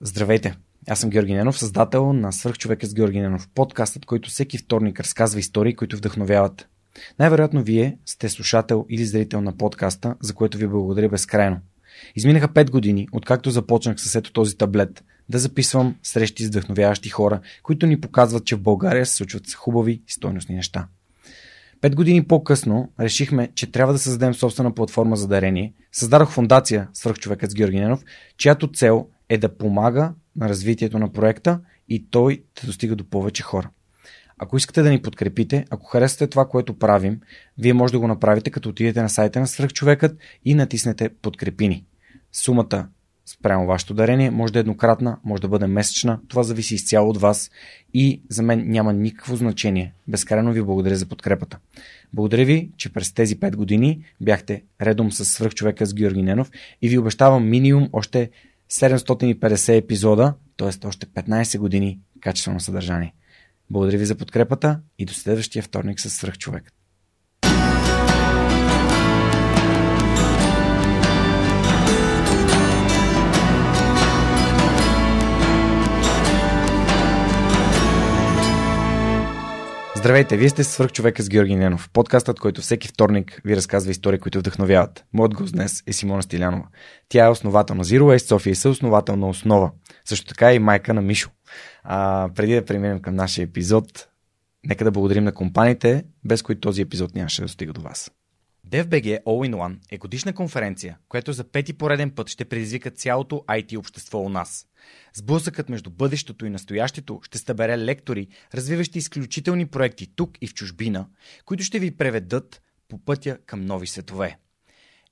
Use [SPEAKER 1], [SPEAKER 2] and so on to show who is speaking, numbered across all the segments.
[SPEAKER 1] Здравейте! Аз съм Георги Ненов, създател на Свърхчовека с Георги Ненов, подкастът, който всеки вторник разказва истории, които вдъхновяват. Най-вероятно вие сте слушател или зрител на подкаста, за което ви благодаря безкрайно. Изминаха 5 години, откакто започнах с ето този таблет, да записвам срещи с вдъхновяващи хора, които ни показват, че в България се случват хубави и стойностни неща. Пет години по-късно решихме, че трябва да създадем собствена платформа за дарение. Създадох фундация Свърхчовекът с Георги Ненов, чиято цел е да помага на развитието на проекта и той да достига до повече хора. Ако искате да ни подкрепите, ако харесате това, което правим, вие може да го направите като отидете на сайта на Свърхчовекът и натиснете подкрепини. Сумата спрямо вашето дарение може да е еднократна, може да бъде месечна, това зависи изцяло от вас и за мен няма никакво значение. Безкрайно ви благодаря за подкрепата. Благодаря ви, че през тези 5 години бяхте редом с свръхчовека с Георги Ненов и ви обещавам минимум още 750 епизода, т.е. още 15 години качествено съдържание. Благодаря ви за подкрепата и до следващия вторник с свръхчовекът. Здравейте, вие сте свърх човека с Георги Ненов, подкастът, който всеки вторник ви разказва истории, които вдъхновяват. Моят гост днес е Симона Стилянова. Тя е основател на Zero Waste София и съосновател на Основа. Също така е и майка на Мишо. А, преди да преминем към нашия епизод, нека да благодарим на компаниите, без които този епизод нямаше да достига до вас. DFBG All-in-One е годишна конференция, която за пети пореден път ще предизвика цялото IT общество у нас. Сблъсъкът между бъдещето и настоящето ще събере лектори, развиващи изключителни проекти тук и в чужбина, които ще ви преведат по пътя към нови светове.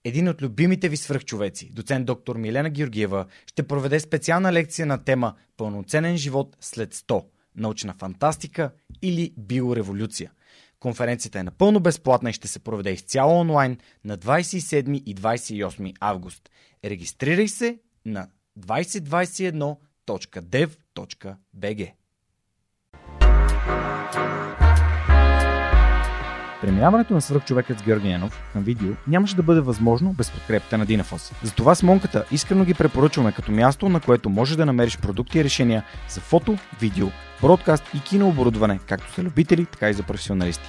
[SPEAKER 1] Един от любимите ви свръхчовеци, доцент доктор Милена Георгиева, ще проведе специална лекция на тема Пълноценен живот след 100 научна фантастика или биореволюция. Конференцията е напълно безплатна и ще се проведе изцяло онлайн на 27 и 28 август. Регистрирай се на 2021.dev.bg Преминаването на свръхчовекът с Георги Янов към видео нямаше да бъде възможно без подкрепата на Динафос. Затова с Монката искрено ги препоръчваме като място, на което можеш да намериш продукти и решения за фото, видео, бродкаст и кинооборудване, както за любители, така и за професионалисти.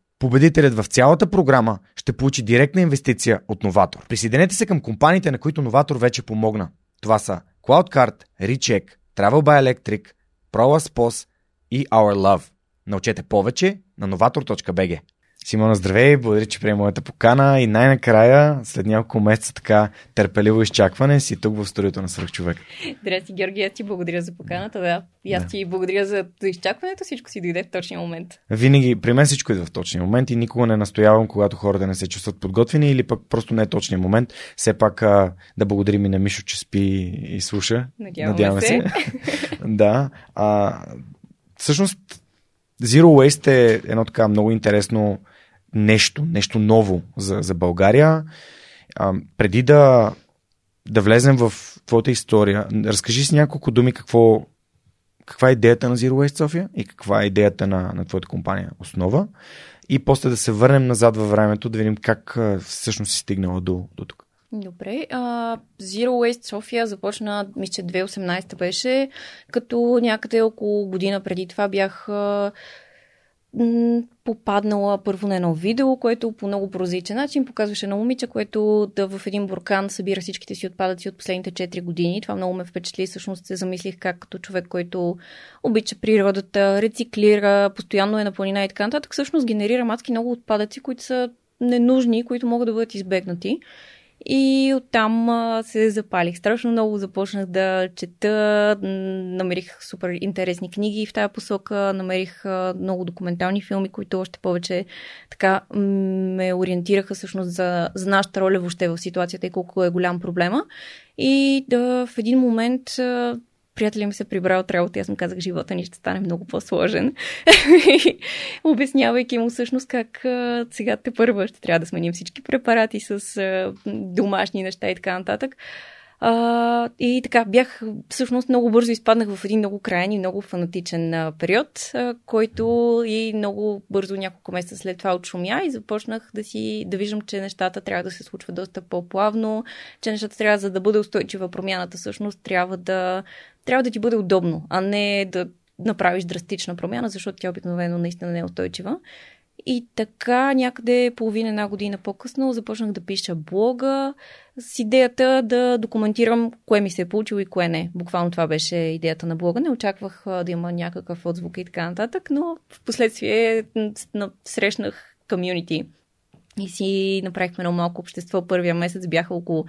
[SPEAKER 1] Победителят в цялата програма ще получи директна инвестиция от Новатор. Присъединете се към компаниите, на които Новатор вече помогна. Това са CloudCard, Recheck, Travel by Electric, ProLaspos и Our Love. Научете повече на novator.bg. Симона, здравей, благодаря, че приема моята покана и най-накрая, след няколко месеца така търпеливо изчакване, си тук в студиото на Свърхчовек.
[SPEAKER 2] Здрасти, Георги, аз ти благодаря за поканата, да. И аз да. ти благодаря за изчакването, всичко си дойде в точния момент.
[SPEAKER 1] Винаги, при мен всичко идва в точния момент и никога не настоявам, когато хората не се чувстват подготвени или пък просто не е точния момент. Все пак а, да благодарим и на Мишо, че спи и слуша.
[SPEAKER 2] Надяваме, Надяваме се. се.
[SPEAKER 1] да. А, всъщност, Zero Waste е едно така много интересно нещо, нещо ново за, за България. А, преди да, да влезем в твоята история, разкажи с няколко думи какво, каква е идеята на Zero Waste София и каква е идеята на, на твоята компания Основа и после да се върнем назад във времето, да видим как всъщност си стигнала до, до тук.
[SPEAKER 2] Добре. Uh, Zero Waste София започна, мисля, 2018 беше, като някъде около година преди това бях uh, попаднала първо на едно видео, което по много прозаичен начин показваше на момиче, което да в един буркан събира всичките си отпадъци от последните 4 години. Това много ме впечатли. Всъщност се замислих как като човек, който обича природата, рециклира, постоянно е на планина и така нататък, всъщност генерира маски много отпадъци, които са ненужни, които могат да бъдат избегнати. И оттам се запалих. Страшно много започнах да чета, намерих супер интересни книги в тази посока, намерих много документални филми, които още повече така ме ориентираха всъщност за, за нашата роля въобще в ситуацията и колко е голям проблема. И да, в един момент приятели ми се прибра от работа и аз му казах, живота ни ще стане много по-сложен. Обяснявайки му всъщност как а, сега те първа ще трябва да сменим всички препарати с а, домашни неща и така нататък. А, и така, бях всъщност много бързо изпаднах в един много крайен и много фанатичен а, период, а, който и много бързо, няколко месеца след това отшумя и започнах да си да виждам, че нещата трябва да се случват доста по-плавно, че нещата трябва, за да бъде устойчива промяната, всъщност трябва да, трябва да ти бъде удобно, а не да направиш драстична промяна, защото тя обикновено наистина не е устойчива. И така, някъде половина една година по-късно започнах да пиша блога с идеята да документирам кое ми се е получило и кое не. Буквално това беше идеята на блога. Не очаквах да има някакъв отзвук и така нататък, но в последствие срещнах комюнити и си направихме едно малко общество. Първия месец бяха около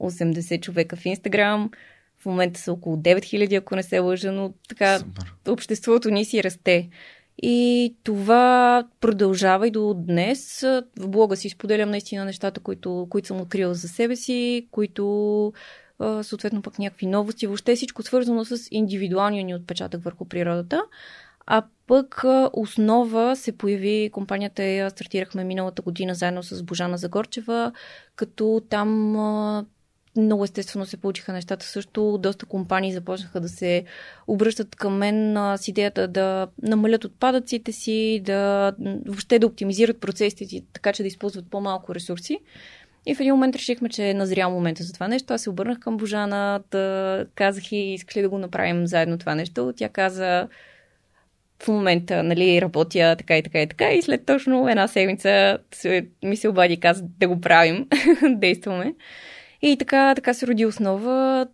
[SPEAKER 2] 80 човека в Инстаграм. В момента са около 9000, ако не се лъжа, но така Супер. обществото ни си расте. И това продължава и до днес. В блога си споделям наистина нещата, които, които съм открила за себе си, които съответно пък някакви новости, въобще всичко свързано с индивидуалния ни отпечатък върху природата. А пък основа се появи, компанията я стартирахме миналата година заедно с Божана Загорчева, като там много естествено се получиха нещата също. Доста компании започнаха да се обръщат към мен с идеята да намалят отпадъците си, да въобще да оптимизират процесите си, така че да използват по-малко ресурси. И в един момент решихме, че е назрял момента за това нещо. Аз се обърнах към Божана, да казах и исках ли да го направим заедно това нещо. Тя каза, в момента, нали, работя така и така и така. И след точно една седмица ми се обади и каза да го правим, действаме. И така, така се роди основа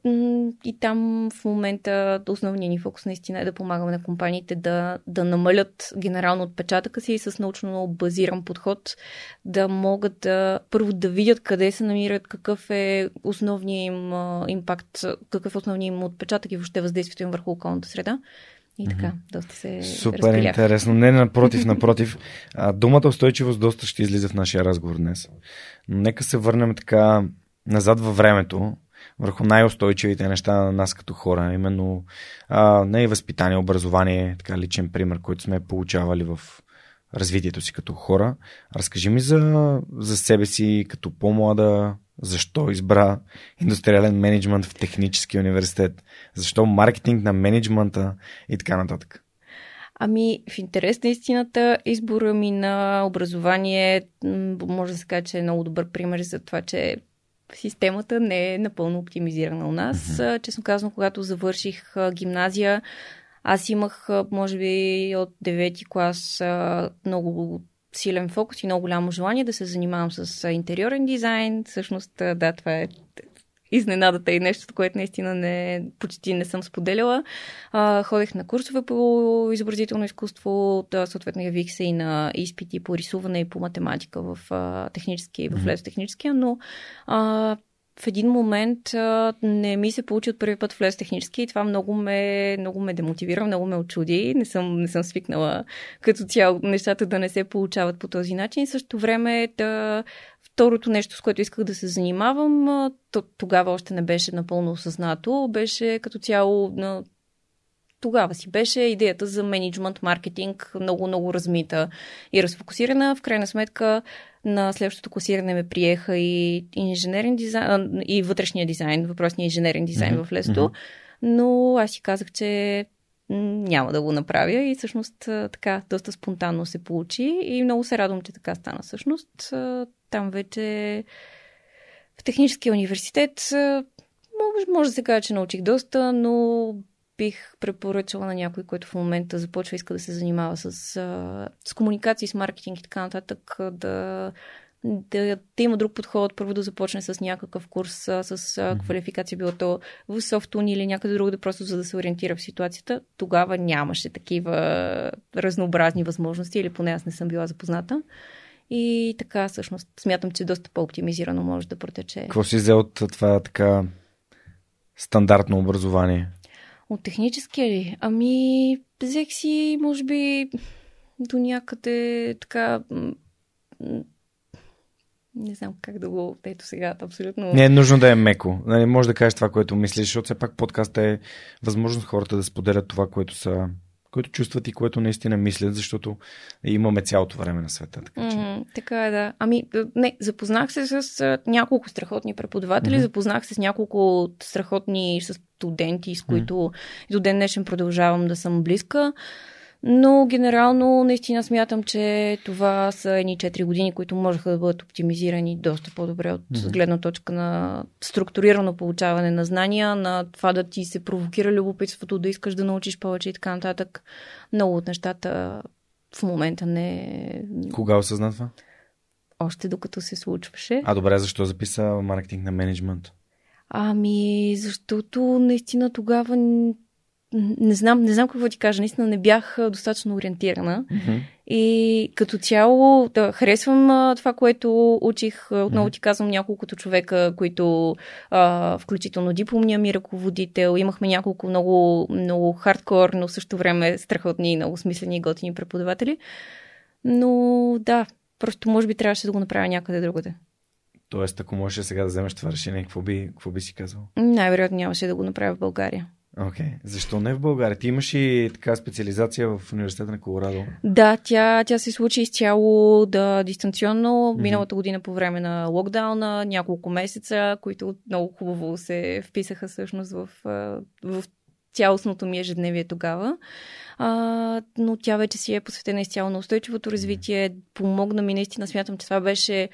[SPEAKER 2] и там в момента основният ни фокус наистина е да помагаме на компаниите да, да намалят генерално отпечатъка си и с научно базиран подход да могат да първо да видят къде се намират, какъв е основният им импакт, какъв е основният им отпечатък и въобще въздействието им върху околната среда. И така, mm-hmm. доста се
[SPEAKER 1] Супер разпилях. интересно. Не, напротив, напротив. Думата устойчивост доста ще излиза в нашия разговор днес. Но нека се върнем така назад във времето, върху най-устойчивите неща на нас като хора, именно а, не възпитание, образование, така личен пример, който сме получавали в развитието си като хора. Разкажи ми за, за себе си като по-млада, защо избра индустриален менеджмент в технически университет, защо маркетинг на менеджмента и така нататък.
[SPEAKER 2] Ами, в интерес на истината, избора ми на образование може да се каже, че е много добър пример за това, че системата не е напълно оптимизирана у нас. Mm-hmm. Честно казано, когато завърших гимназия, аз имах, може би, от 9-ти клас много силен фокус и много голямо желание да се занимавам с интериорен дизайн. Всъщност, да, това е изненадата и нещо, което наистина не, почти не съм споделяла. А, ходех на курсове по изобразително изкуство, да, съответно явих се и на изпити по рисуване и по математика в а, технически, в лесотехническия, но а, в един момент а, не ми се получи от първи път в лес технически и това много ме, много ме демотивира, много ме очуди. Не съм, не съм свикнала като цяло нещата да не се получават по този начин. И също време да Второто нещо, с което исках да се занимавам, то, тогава още не беше напълно осъзнато, беше като цяло на тогава си беше идеята за менеджмент, маркетинг много-много размита и разфокусирана. В крайна сметка на следващото класиране ме приеха и инженерен дизайн, и вътрешния дизайн, въпросния инженерен дизайн mm-hmm. в лесто. Mm-hmm. Но аз си казах, че няма да го направя и всъщност така доста спонтанно се получи и много се радвам, че така стана всъщност. Там вече в техническия университет може, може да се каже, че научих доста, но бих препоръчала на някой, който в момента започва иска да се занимава с, с комуникации, с маркетинг и така нататък, да да, да има друг подход, първо да започне с някакъв курс, с mm-hmm. квалификация, било то в софтун или някъде друго, да просто за да се ориентира в ситуацията. Тогава нямаше такива разнообразни възможности, или поне аз не съм била запозната. И така, всъщност, смятам, че доста по-оптимизирано може да протече.
[SPEAKER 1] Какво си взел от това така стандартно образование?
[SPEAKER 2] От техническия ли? Ами, взех си, може би, до някъде така не знам как да го... Ето сега, абсолютно...
[SPEAKER 1] Не е нужно да е меко. Нали, може да кажеш това, което мислиш, защото все пак подкаста е възможност хората да споделят това, което са което чувстват и което наистина мислят, защото имаме цялото време на света. Така, че...
[SPEAKER 2] mm-hmm, така е, да. Ами, не, запознах се с а, няколко страхотни преподаватели, mm-hmm. запознах се с няколко страхотни студенти, с които mm-hmm. до ден днешен продължавам да съм близка. Но генерално наистина смятам, че това са едни 4 години, които можеха да бъдат оптимизирани доста по-добре от mm-hmm. гледна точка на структурирано получаване на знания, на това да ти се провокира любопитството, да искаш да научиш повече и така нататък. Много от нещата в момента не.
[SPEAKER 1] Кога осъзна това?
[SPEAKER 2] Още докато се случваше.
[SPEAKER 1] А добре, защо записа маркетинг на менеджмент?
[SPEAKER 2] Ами, защото наистина тогава не знам, не знам какво ти кажа. Наистина не бях достатъчно ориентирана. Mm-hmm. И като цяло да, харесвам а, това, което учих. Отново mm-hmm. ти казвам няколкото човека, които а, включително дипломния ми ръководител. Имахме няколко много, много хардкор, но в същото време страхотни, много смислени и готини преподаватели. Но да, просто може би трябваше да го направя някъде другаде.
[SPEAKER 1] Тоест, ако можеш сега да вземеш това решение, какво би, какво би си казал?
[SPEAKER 2] Най-вероятно нямаше да го направя в България.
[SPEAKER 1] Окей. Okay. Защо не в България? Ти имаш и така специализация в университета на Колорадо.
[SPEAKER 2] Да, тя, тя се случи изцяло да дистанционно. Mm-hmm. Миналата година по време на локдауна, няколко месеца, които много хубаво се вписаха всъщност в, в цялостното ми ежедневие тогава. А, но тя вече си е посветена изцяло на устойчивото развитие. Помогна ми наистина, смятам, че това беше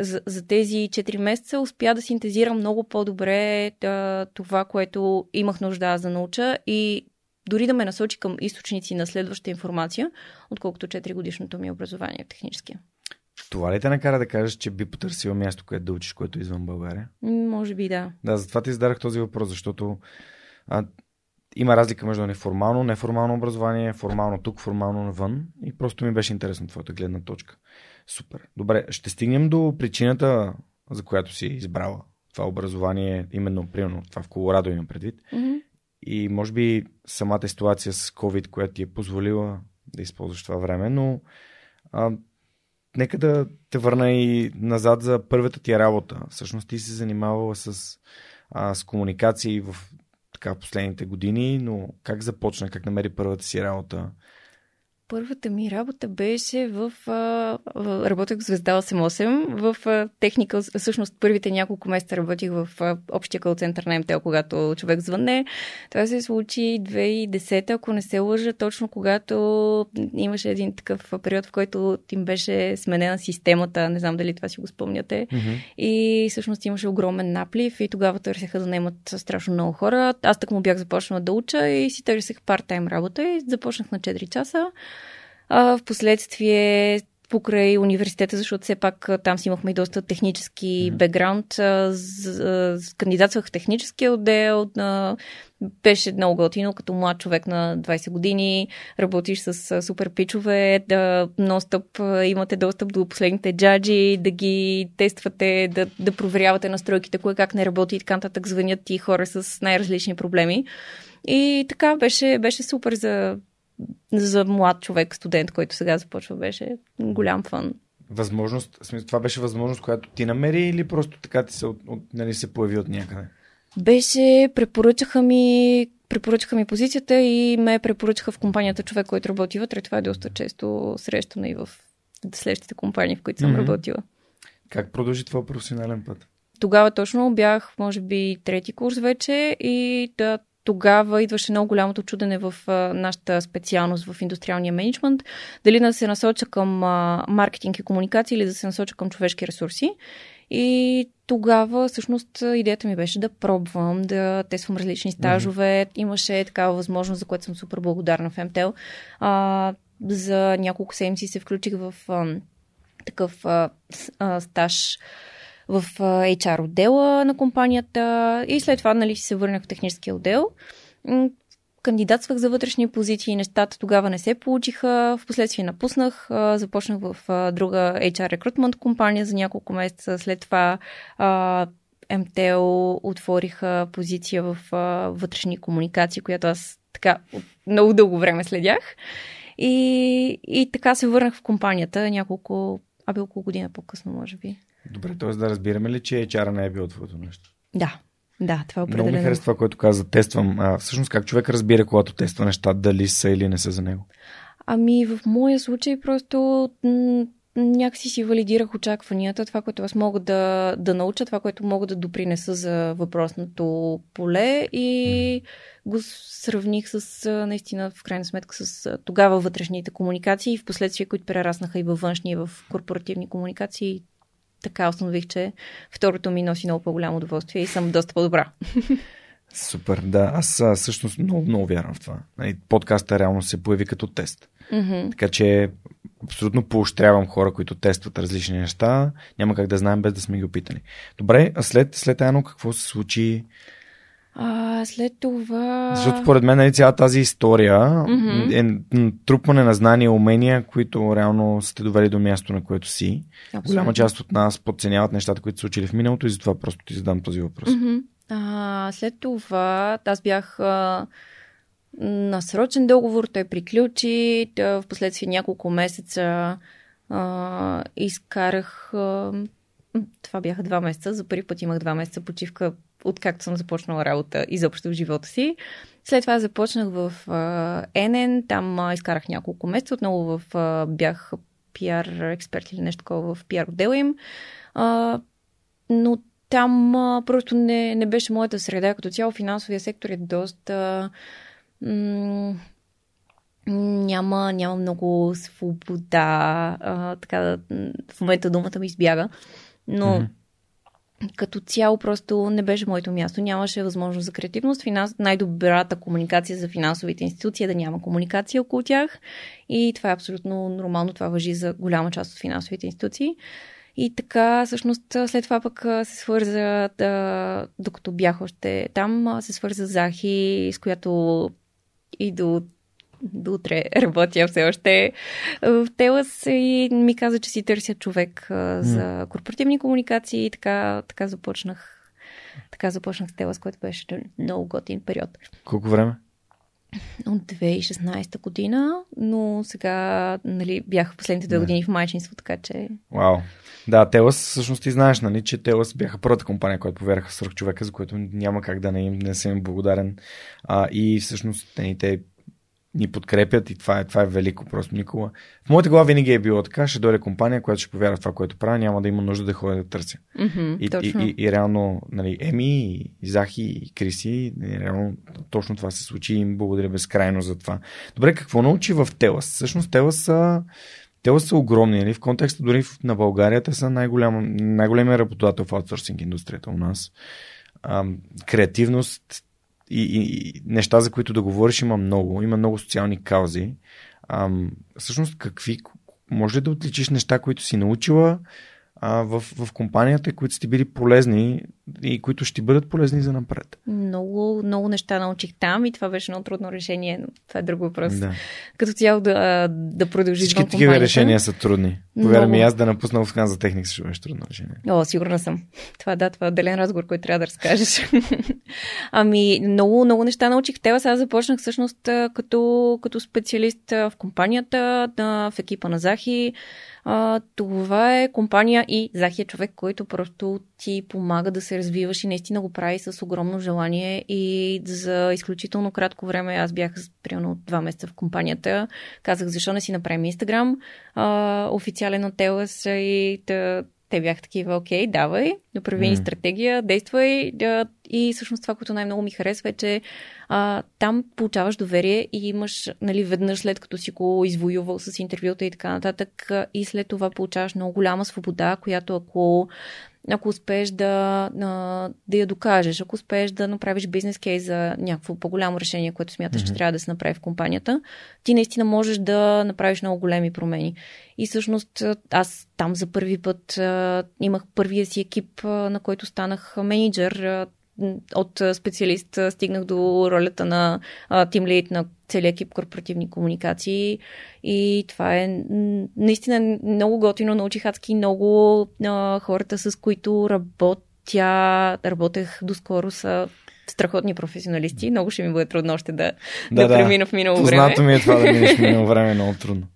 [SPEAKER 2] за, за тези 4 месеца успя да синтезирам много по-добре да, това, което имах нужда да науча и дори да ме насочи към източници на следваща информация, отколкото 4 годишното ми образование в техническия.
[SPEAKER 1] Това ли те накара да кажеш, че би потърсила място, което да учиш, което е извън България?
[SPEAKER 2] Може би да.
[SPEAKER 1] Да, затова ти зададах този въпрос, защото а, има разлика между неформално, неформално образование, формално тук, формално навън и просто ми беше интересно твоята гледна точка. Супер. Добре, ще стигнем до причината, за която си избрала това образование, именно, примерно, това в Колорадо имам предвид. Mm-hmm. И може би самата ситуация с COVID, която ти е позволила да използваш това време, но а, нека да те върна и назад за първата ти работа. Всъщност ти се занимавала с, а, с комуникации в така последните години, но как започна, как намери първата си работа?
[SPEAKER 2] Първата ми работа беше в... А, работех в Звезда 88, в а, техника, всъщност първите няколко месеца работих в а, общия къл център на МТЛ, когато човек звънне. Това се случи 2010, ако не се лъжа, точно когато имаше един такъв период, в който им беше сменена системата, не знам дали това си го спомняте. Mm-hmm. И всъщност имаше огромен наплив и тогава търсеха да наемат страшно много хора. Аз так му бях започнала да уча и си търсех парт-тайм работа и започнах на 4 часа. А, в последствие покрай университета, защото все пак там си имахме и доста технически бекграунд. Кандидатствах в техническия отдел. Беше много готино, като млад човек на 20 години. Работиш с супер пичове, да нон-стоп имате достъп до последните джаджи, да ги тествате, да, да проверявате настройките, кое как не работи и така нататък. Звънят ти хора с най-различни проблеми. И така беше, беше супер за за млад човек, студент, който сега започва, беше голям фан.
[SPEAKER 1] Възможност, това беше възможност, която ти намери или просто така ти се, от, от, нали, се появи от някъде?
[SPEAKER 2] Беше, препоръчаха ми, препоръчаха ми позицията и ме препоръчаха в компанията човек, който работи вътре. Това е доста често срещано и в следващите компании, в които съм mm-hmm. работила.
[SPEAKER 1] Как продължи това професионален път?
[SPEAKER 2] Тогава точно бях, може би, трети курс вече и да, тогава идваше много голямото чудене в нашата специалност в индустриалния менеджмент, дали да се насоча към маркетинг и комуникации или да се насоча към човешки ресурси. И тогава всъщност идеята ми беше да пробвам, да тествам различни стажове. Mm-hmm. Имаше такава възможност, за което съм супер благодарна в МТЛ. А, за няколко седмици се включих в а, такъв а, а, стаж в HR отдела на компанията и след това нали, се върнах в техническия отдел. кандидатствах за вътрешни позиции, нещата тогава не се получиха, в последствие напуснах, започнах в друга HR recruitment компания за няколко месеца, след това МТЛ отвориха позиция в вътрешни комуникации, която аз така много дълго време следях. И, и така се върнах в компанията няколко, абе около година по-късно, може би.
[SPEAKER 1] Добре, т.е. да разбираме ли, че HR не е било твоето нещо?
[SPEAKER 2] Да, да, това е определено.
[SPEAKER 1] Много ми харесва това, което каза, тествам. А, всъщност как човек разбира, когато тества неща, дали са или не са за него?
[SPEAKER 2] Ами в моя случай просто някакси си валидирах очакванията, това, което аз мога да, да науча, това, което мога да допринеса за въпросното поле и го сравних с наистина, в крайна сметка, с тогава вътрешните комуникации и в последствие, които прераснаха и във външни, и в корпоративни комуникации. Така установих, че второто ми носи много по-голямо удоволствие и съм доста по-добра.
[SPEAKER 1] Супер, да. Аз всъщност много, много вярвам в това. Нали, подкаста реално се появи като тест.
[SPEAKER 2] Mm-hmm.
[SPEAKER 1] Така че абсолютно поощрявам хора, които тестват различни неща. Няма как да знаем без да сме ги опитали. Добре, а след, след едно какво се случи?
[SPEAKER 2] А, след това.
[SPEAKER 1] Защото според мен нали, цялата тази история
[SPEAKER 2] mm-hmm.
[SPEAKER 1] е трупване на знания и умения, които реално сте довели до място, на което си.
[SPEAKER 2] Абсолютно.
[SPEAKER 1] Голяма част от нас подценяват нещата, които са учили в миналото и затова просто ти задам този въпрос.
[SPEAKER 2] Mm-hmm. А, след това аз бях а, на срочен договор, той приключи, в последствие няколко месеца а, изкарах. А, това бяха два месеца. За първи път имах два месеца почивка, откакто съм започнала работа изобщо в живота си. След това започнах в НН, там изкарах няколко месеца. Отново в, бях пиар експерт или нещо такова в пиар отдела им. Но там просто не, не беше моята среда. Като цяло финансовия сектор е доста няма, няма много свобода. А, така, в момента думата ми избяга. Но mm-hmm. като цяло просто не беше моето място. Нямаше възможност за креативност. Финанс... Най-добрата комуникация за финансовите институции е да няма комуникация около тях. И това е абсолютно нормално. Това въжи за голяма част от финансовите институции. И така, всъщност, след това пък се свърза, да, докато бях още там, се свърза Захи, с която и до, до утре работя все още в Телас и ми каза, че си търся човек за корпоративни комуникации и така, така започнах така започнах с Телас, който беше много готин период.
[SPEAKER 1] Колко време?
[SPEAKER 2] От 2016 година, но сега нали, бях в последните две години в майчинство, така че...
[SPEAKER 1] Вау. Да, Телас, всъщност ти знаеш, нали, че Телас бяха първата компания, която повярваха свърх човека, за което няма как да не, им, не съм им благодарен. А, и всъщност не, те ни подкрепят и това е, това е велико просто, Никола. В моята глава винаги е било така, ще дойде компания, която ще повярва в това, което правя, няма да има нужда да ходя да търся.
[SPEAKER 2] Mm-hmm,
[SPEAKER 1] и,
[SPEAKER 2] точно.
[SPEAKER 1] и, и, и, реално, нали, Еми, и Захи, и Криси, и реално точно това се случи и им благодаря безкрайно за това. Добре, какво научи в Телас? Всъщност Телас са те са огромни, нали? в контекста дори на България, те са най-голям, най-големия работодател в аутсорсинг индустрията у нас. А, креативност и, и, неща, за които да говориш, има много. Има много социални каузи. А, всъщност, какви, може ли да отличиш неща, които си научила а, в, в компанията, които сте били полезни и които ще бъдат полезни за напред.
[SPEAKER 2] Много, много неща научих там и това беше много трудно решение, но това е друг въпрос.
[SPEAKER 1] Да.
[SPEAKER 2] Като цяло да, да продължи
[SPEAKER 1] Всички такива решения са трудни. Повярвам ми, аз да напусна в за техник също беше трудно решение.
[SPEAKER 2] О, сигурна съм. Това да, това е отделен разговор, който трябва да разкажеш. ами, много, много неща научих. Те аз започнах всъщност като, като специалист в компанията, в екипа на Захи. А, това е компания и Захи е човек, който просто ти помага да се развиваш и наистина го прави с огромно желание и за изключително кратко време аз бях примерно два месеца в компанията. Казах, защо не си направим Инстаграм, официален от Телес и да, те бяха такива, окей, давай, направи ни mm. стратегия, действай. Да, и всъщност това, което най-много ми харесва е, че а, там получаваш доверие и имаш, нали, веднъж след като си го извоювал с интервюта и така нататък, и след това получаваш много голяма свобода, която ако ако успееш да, да я докажеш, ако успееш да направиш бизнес кейс за някакво по-голямо решение, което смяташ, mm-hmm. че трябва да се направи в компанията, ти наистина можеш да направиш много големи промени. И всъщност аз там за първи път имах първия си екип, на който станах менеджер от специалист стигнах до ролята на тим лид на целият екип корпоративни комуникации и това е наистина много готино. Научих адски много а, хората, с които работя, работех доскоро са страхотни професионалисти. Много ще ми бъде трудно още да, да, да, да. премина в минало време.
[SPEAKER 1] Познато ми е това да минеш в минало време, е много трудно.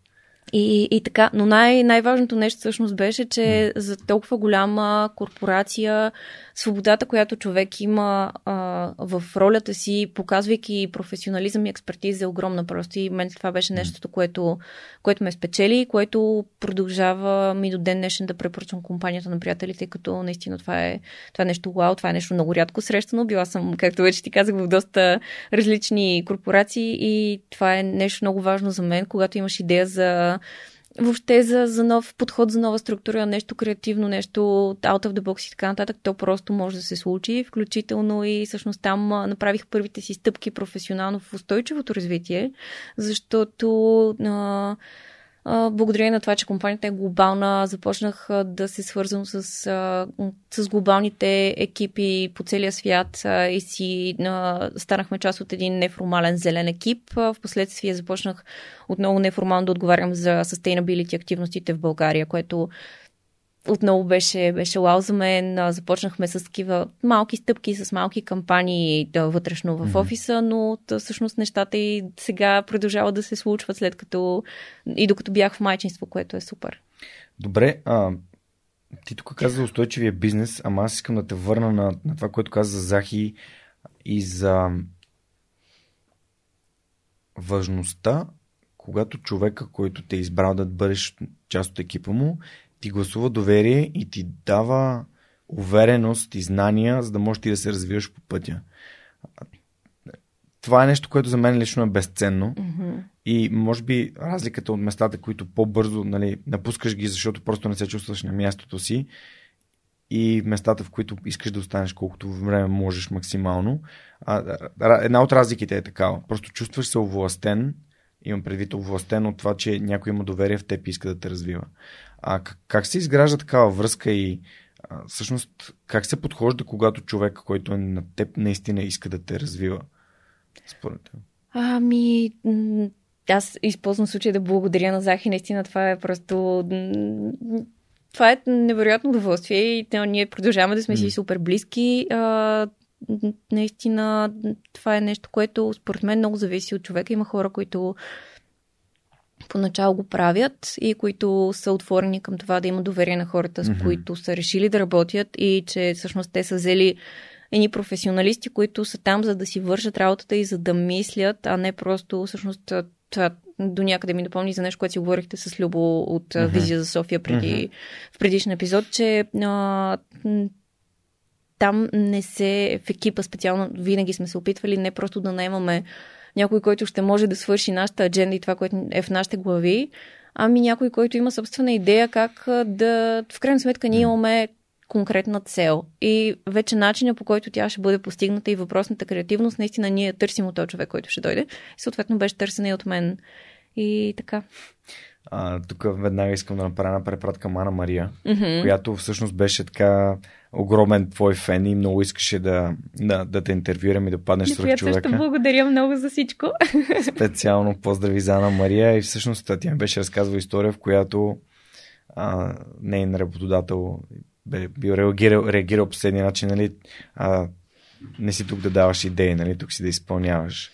[SPEAKER 2] И, и така, но най- най-важното нещо всъщност беше, че за толкова голяма корпорация свободата, която човек има а, в ролята си, показвайки професионализъм и експертиза е огромна просто. И мен това беше нещото, което, което ме спечели и което продължава ми до ден днешен да препоръчвам компанията на приятелите, като наистина това е, това е нещо вау, това е нещо много рядко срещано. Била съм, както вече ти казах, в доста различни корпорации и това е нещо много важно за мен, когато имаш идея за въобще за, за нов подход, за нова структура, нещо креативно, нещо out of the box и така нататък, то просто може да се случи, включително и всъщност там направих първите си стъпки професионално в устойчивото развитие, защото а, благодарение на това, че компанията е глобална, започнах да се свързвам с, с глобалните екипи по целия свят и си станахме част от един неформален зелен екип. Впоследствие започнах отново неформално да отговарям за sustainability активностите в България, което отново беше, беше лау за мен. Започнахме с такива малки стъпки, с малки кампании да, вътрешно в офиса, но да, всъщност нещата и сега продължават да се случват след като и докато бях в майчинство, което е супер.
[SPEAKER 1] Добре, а, ти тук каза за устойчивия бизнес, ама аз искам да те върна на, на това, което каза за Захи и за важността, когато човека, който те е избрал да бъдеш част от екипа му, ти гласува доверие и ти дава увереност и знания, за да можеш ти да се развиваш по пътя. Това е нещо, което за мен лично е безценно. Mm-hmm. И може би разликата от местата, които по-бързо нали, напускаш ги, защото просто не се чувстваш на мястото си, и местата, в които искаш да останеш колкото време можеш максимално. А, една от разликите е такава. Просто чувстваш се овластен, имам предвид овластен от това, че някой има доверие в теб и иска да те развива. А как се изгражда такава връзка и а, всъщност как се подхожда, когато човек, който е на теб, наистина иска да те развива? Според теб.
[SPEAKER 2] Ами, аз използвам случай да благодаря на Захи. Наистина това е просто... Това е невероятно удоволствие и ние продължаваме да сме си супер близки. А, наистина това е нещо, което според мен много зависи от човека. Има хора, които поначало го правят и които са отворени към това да има доверие на хората, с mm-hmm. които са решили да работят и че всъщност те са взели едни професионалисти, които са там за да си вършат работата и за да мислят, а не просто всъщност това до някъде ми допомни за нещо, което си говорихте с Любо от mm-hmm. Визия за София преди, mm-hmm. в предишен епизод, че а, там не се, в екипа специално, винаги сме се опитвали не просто да наемаме някой, който ще може да свърши нашата адженда и това, което е в нашите глави, ами някой, който има собствена идея как да, в крайна сметка, ние имаме конкретна цел. И вече начинът по който тя ще бъде постигната и въпросната креативност, наистина ние търсим от този човек, който ще дойде. И съответно беше търсена и от мен. И така.
[SPEAKER 1] А, тук веднага искам да направя на препратка Мана Мария, mm-hmm. която всъщност беше така огромен твой фен и много искаше да, да, да те интервюирам и да паднеш свърх човека.
[SPEAKER 2] Също благодаря много за всичко.
[SPEAKER 1] Специално поздрави за Ана Мария и всъщност тя ми беше разказвала история, в която а, нейн работодател бе бил реагирал, реагирал по последния начин, нали, а, не си тук да даваш идеи, нали, тук си да изпълняваш.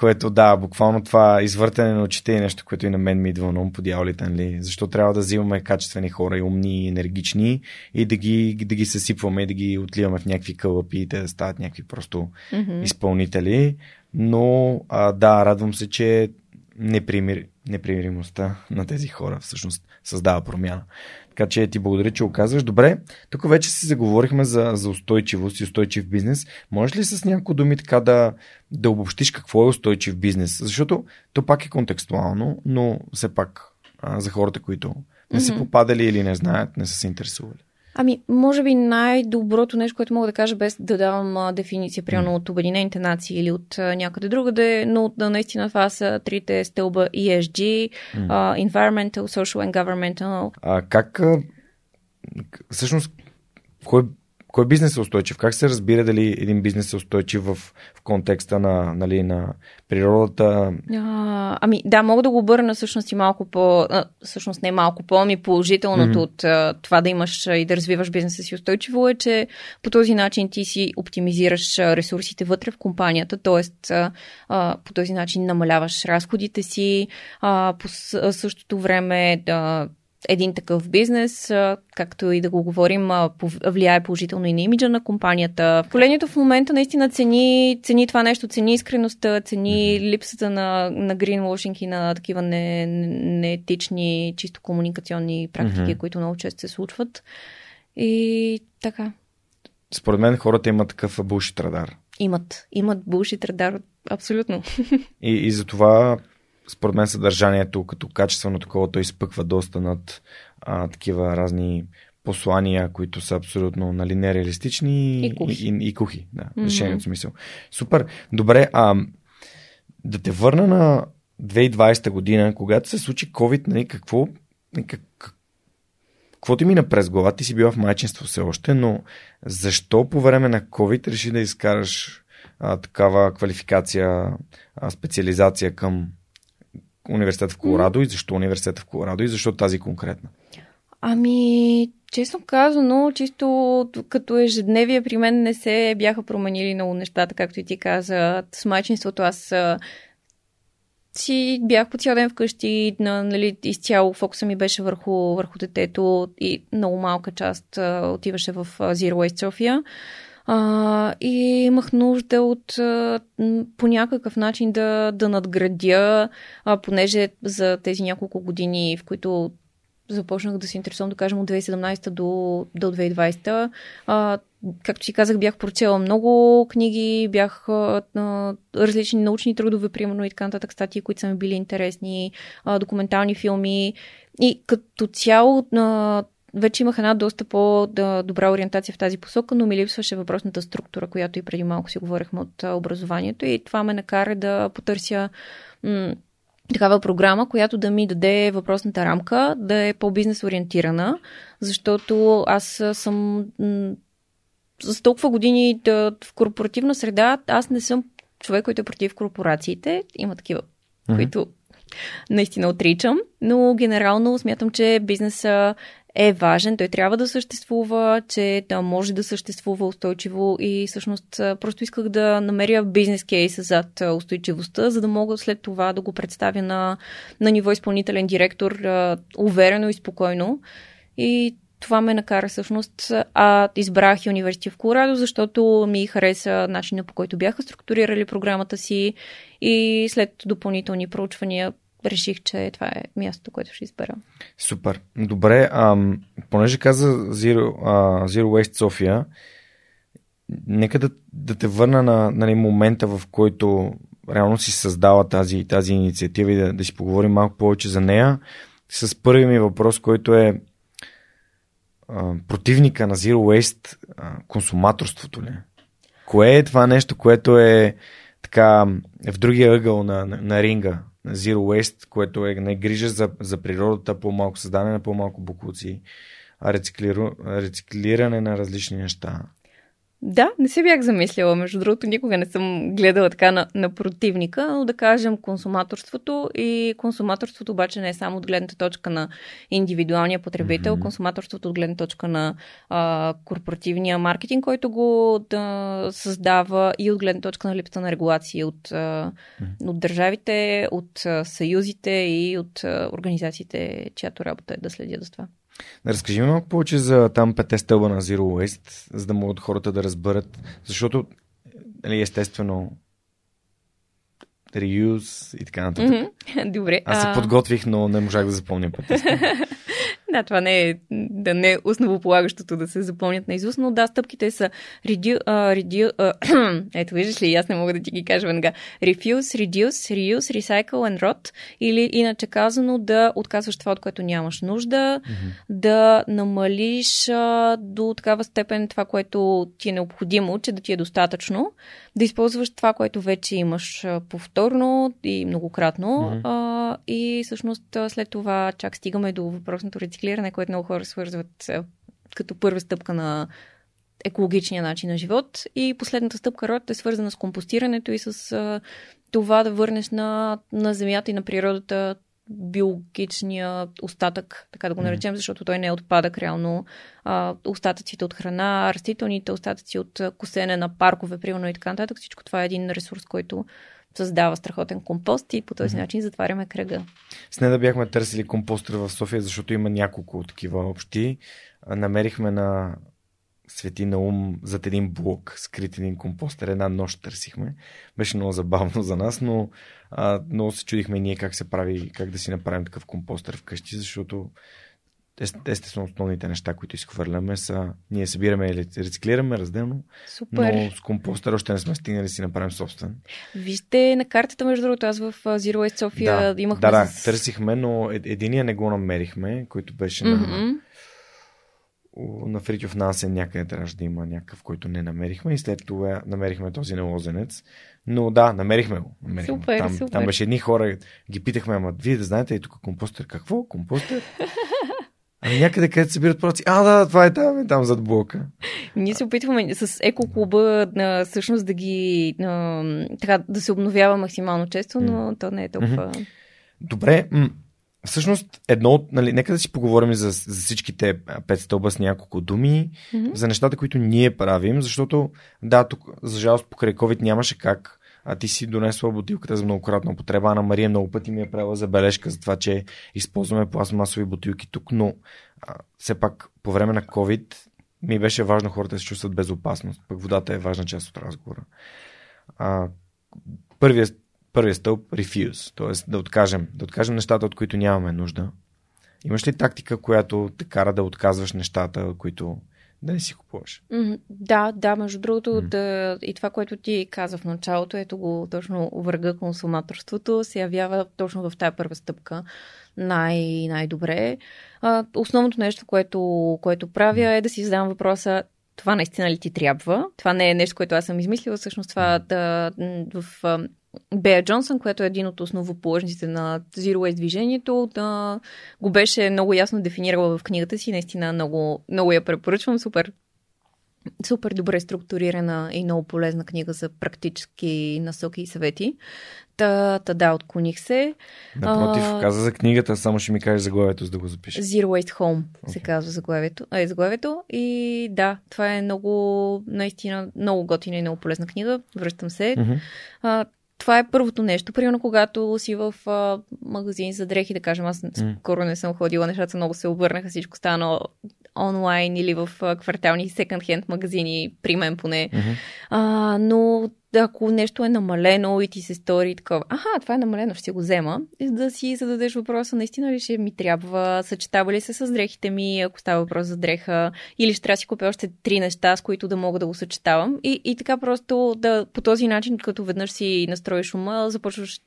[SPEAKER 1] Което да, буквално това извъртане на очите е нещо, което и на мен ми идва на ум по дяволите, нали? Защо трябва да взимаме качествени хора и умни и енергични и да ги, да ги съсипваме и да ги отливаме в някакви кълъпи и те да стават някакви просто mm-hmm. изпълнители. Но а, да, радвам се, че непримир... непримиримостта на тези хора всъщност създава промяна. Така че ти благодаря, че оказваш. Добре, тук вече си заговорихме за, за устойчивост и устойчив бизнес. Можеш ли с някои думи така да, да обобщиш какво е устойчив бизнес? Защото то пак е контекстуално, но все пак а, за хората, които не са попадали или не знаят, не са се интересували.
[SPEAKER 2] Ами, може би най-доброто нещо, което мога да кажа, без да давам а, дефиниция, примерно от Обединените нации или от а, някъде другаде, но да, наистина това са трите стълба ESG, а, Environmental, Social and Governmental.
[SPEAKER 1] А как, а, всъщност, кой Кой бизнес е устойчив? Как се разбира дали един бизнес е устойчив в, в контекста на, нали, на природата?
[SPEAKER 2] А, ами да, мога да го обърна всъщност и малко по, а, всъщност не малко по, ами положителното mm-hmm. от а, това да имаш и да развиваш бизнеса си устойчиво е, че по този начин ти си оптимизираш ресурсите вътре в компанията, т.е. по този начин намаляваш разходите си, а, по същото време да един такъв бизнес, както и да го говорим, влияе положително и на имиджа на компанията. Поколението в момента наистина цени, цени това нещо, цени искреността, цени липсата на, на greenwashing и на такива не, неетични, чисто комуникационни практики, mm-hmm. които много често се случват. И така.
[SPEAKER 1] Според мен хората имат такъв булшит радар.
[SPEAKER 2] Имат. Имат булшит радар, абсолютно.
[SPEAKER 1] И, и за това според мен съдържанието като качествено такова, той изпъква доста над а, такива разни послания, които са абсолютно нали, нереалистични
[SPEAKER 2] и кухи.
[SPEAKER 1] И, и, и кухи да, mm-hmm. решението смисъл. Супер. Добре, а да те върна на 2020 година, когато се случи COVID, нали, какво, нали, как, какво ти мина през глава? Ти си била в майчинство все още, но защо по време на COVID реши да изкараш а, такава квалификация, а, специализация към университета в Колорадо и защо университета в Колорадо и защо тази конкретна?
[SPEAKER 2] Ами, честно казано, чисто като ежедневие при мен не се бяха променили много нещата, както и ти каза. С майчинството аз си бях по цял ден вкъщи, нали, изцяло фокуса ми беше върху, върху детето и много малка част а, отиваше в Zero Waste София. А, и имах нужда от а, по някакъв начин да, да надградя, а, понеже за тези няколко години, в които започнах да се интересувам, да кажем, от 2017 до, до 2020. А, както си казах, бях прочела много книги, бях а, различни научни трудове, примерно и така нататък, статии, които са ми били интересни, а, документални филми. И като цяло а, вече имах една доста по-добра ориентация в тази посока, но ми липсваше въпросната структура, която и преди малко си говорихме от образованието и това ме накара да потърся м- такава програма, която да ми даде въпросната рамка, да е по-бизнес ориентирана, защото аз съм м- с толкова години да, в корпоративна среда, аз не съм човек, който е против корпорациите. Има такива, mm-hmm. които наистина отричам, но генерално смятам, че бизнеса е важен, той трябва да съществува, че да може да съществува устойчиво и всъщност просто исках да намеря бизнес кейс зад устойчивостта, за да мога след това да го представя на, на ниво изпълнителен директор уверено и спокойно. И това ме накара всъщност. А избрах и университет в Колорадо, защото ми хареса начина по който бяха структурирали програмата си и след допълнителни проучвания реших, че това е мястото, което ще избера.
[SPEAKER 1] Супер. Добре, ам, понеже каза Zero, а, Zero Waste София, нека да, да те върна на нали, момента, в който реално си създала тази, тази инициатива и да, да си поговорим малко повече за нея. С първи ми въпрос, който е а, противника на Zero Waste, а, консуматорството ли? Кое е това нещо, което е така в другия ъгъл на, на, на ринга? Zero Waste, което е не грижа за, за природата, по-малко създаване на по-малко букуци, а рециклиране на различни неща.
[SPEAKER 2] Да, не се бях замислила. Между другото, никога не съм гледала така на, на противника, но да кажем консуматорството. И консуматорството обаче не е само от гледната точка на индивидуалния потребител, mm-hmm. консуматорството от гледна точка на а, корпоративния маркетинг, който го да, създава и от гледна точка на липсата на регулации от, а, mm-hmm. от държавите, от а, съюзите и от а, организациите, чиято работа е да следят за това.
[SPEAKER 1] Разкажи ми малко повече за там пете стълба на Zero Waste, за да могат хората да разберат, защото нали, естествено reuse и така нататък.
[SPEAKER 2] Mm-hmm. Добре.
[SPEAKER 1] Аз се подготвих, но не можах да запомня пътя.
[SPEAKER 2] да, това не е, да не е основополагащото да се запомнят на изуст, но да, стъпките са redu, uh, redu, uh, ето виждаш ли, аз не мога да ти ги кажа веднага. Refuse, reduce, reuse, recycle and rot или иначе казано да отказваш това, от което нямаш нужда, mm-hmm. да намалиш uh, до такава степен това, което ти е необходимо, че да ти е достатъчно, да използваш това, което вече имаш повторно и многократно mm-hmm. uh, и всъщност след това чак стигаме до въпросното рециклиране, което много хора свързват като първа стъпка на екологичния начин на живот. И последната стъпка, род, е свързана с компостирането и с а, това да върнеш на, на земята и на природата биологичния остатък, така да го наречем, защото той не е отпадък реално. А, остатъците от храна, растителните остатъци от косене на паркове, примерно и така нататък. Всичко това е един ресурс, който създава страхотен компост и по този начин затваряме кръга.
[SPEAKER 1] С не да бяхме търсили компостър в София, защото има няколко такива общи. Намерихме на Свети на ум зад един блок, скрит един компостер. Една нощ търсихме. Беше много забавно за нас, но а, много се чудихме ние как се прави, как да си направим такъв компостер вкъщи, защото естествено основните неща, които изхвърляме са ние събираме и рециклираме разделно, Супер. но с компостър още не сме стигнали да си направим собствен.
[SPEAKER 2] Вижте на картата, между другото, аз в Zero Waste София
[SPEAKER 1] да,
[SPEAKER 2] имахме...
[SPEAKER 1] Да, да, с... търсихме, но е, единия не го намерихме, който беше mm-hmm. на на Фритюв Нансен някъде трябваше да има някакъв, който не намерихме и след това намерихме този на Лозенец. Но да, намерихме го. Намерихме.
[SPEAKER 2] Супер,
[SPEAKER 1] там,
[SPEAKER 2] супер.
[SPEAKER 1] там беше едни хора, ги питахме, ама вие да знаете и тук компостер. Какво? Компостер? Ами някъде където събират праци. А, да, това е там, е там зад блока.
[SPEAKER 2] Ние се опитваме с екоклуба на, всъщност да ги на, така, да се обновява максимално често, но mm. то не е толкова.
[SPEAKER 1] Добре, м- Всъщност, едно от, нали, нека да си поговорим за, за всичките пет стълба с няколко думи, mm-hmm. за нещата, които ние правим, защото, да, тук, за жалост, покрай COVID нямаше как. А ти си донесла бутилката за многократна употреба. Ана Мария много пъти ми е правила забележка за това, че използваме пластмасови бутилки тук, но а, все пак по време на COVID ми беше важно хората да се чувстват безопасност. Пък водата е важна част от разговора. А, първият първият стълб refuse, т.е. да откажем, да откажем нещата, от които нямаме нужда. Имаш ли тактика, която те кара да отказваш нещата, които да не си купуваш?
[SPEAKER 2] Да, да, между другото, mm. да, и това, което ти каза в началото, ето го точно върга консуматорството, се явява точно в тази първа стъпка най- най-добре. А, основното нещо, което, което правя е да си задам въпроса това наистина ли ти трябва? Това не е нещо, което аз съм измислила. Всъщност това да в Бея Джонсън, което е един от основоположниците на Zero Waste движението, да го беше много ясно дефинирала в книгата си. Наистина много, много я препоръчвам. Супер, супер добре структурирана и много полезна книга за практически насоки и съвети. Та, та да, отклоних се.
[SPEAKER 1] Напротив, а, каза за книгата, само ще ми кажеш заглавието, за да го запиша.
[SPEAKER 2] Zero Waste Home okay. се казва заглавието. А, е заглавието. И да, това е много, наистина, много готина и много полезна книга. Връщам се. Mm-hmm. А, това е първото нещо. Примерно, когато си в а, магазин за дрехи, да кажем, аз mm. скоро не съм ходила, нещата много се обърнаха, всичко стана онлайн или в квартални секонд-хенд магазини, при мен поне. Mm-hmm. А, но ако нещо е намалено и ти се стори такова, аха, това е намалено, ще си го взема, да си зададеш въпроса, наистина ли ще ми трябва, съчетава ли се с дрехите ми, ако става въпрос за дреха, или ще трябва да си купя още три неща, с които да мога да го съчетавам. И, и така просто да по този начин, като веднъж си настроиш ума, започваш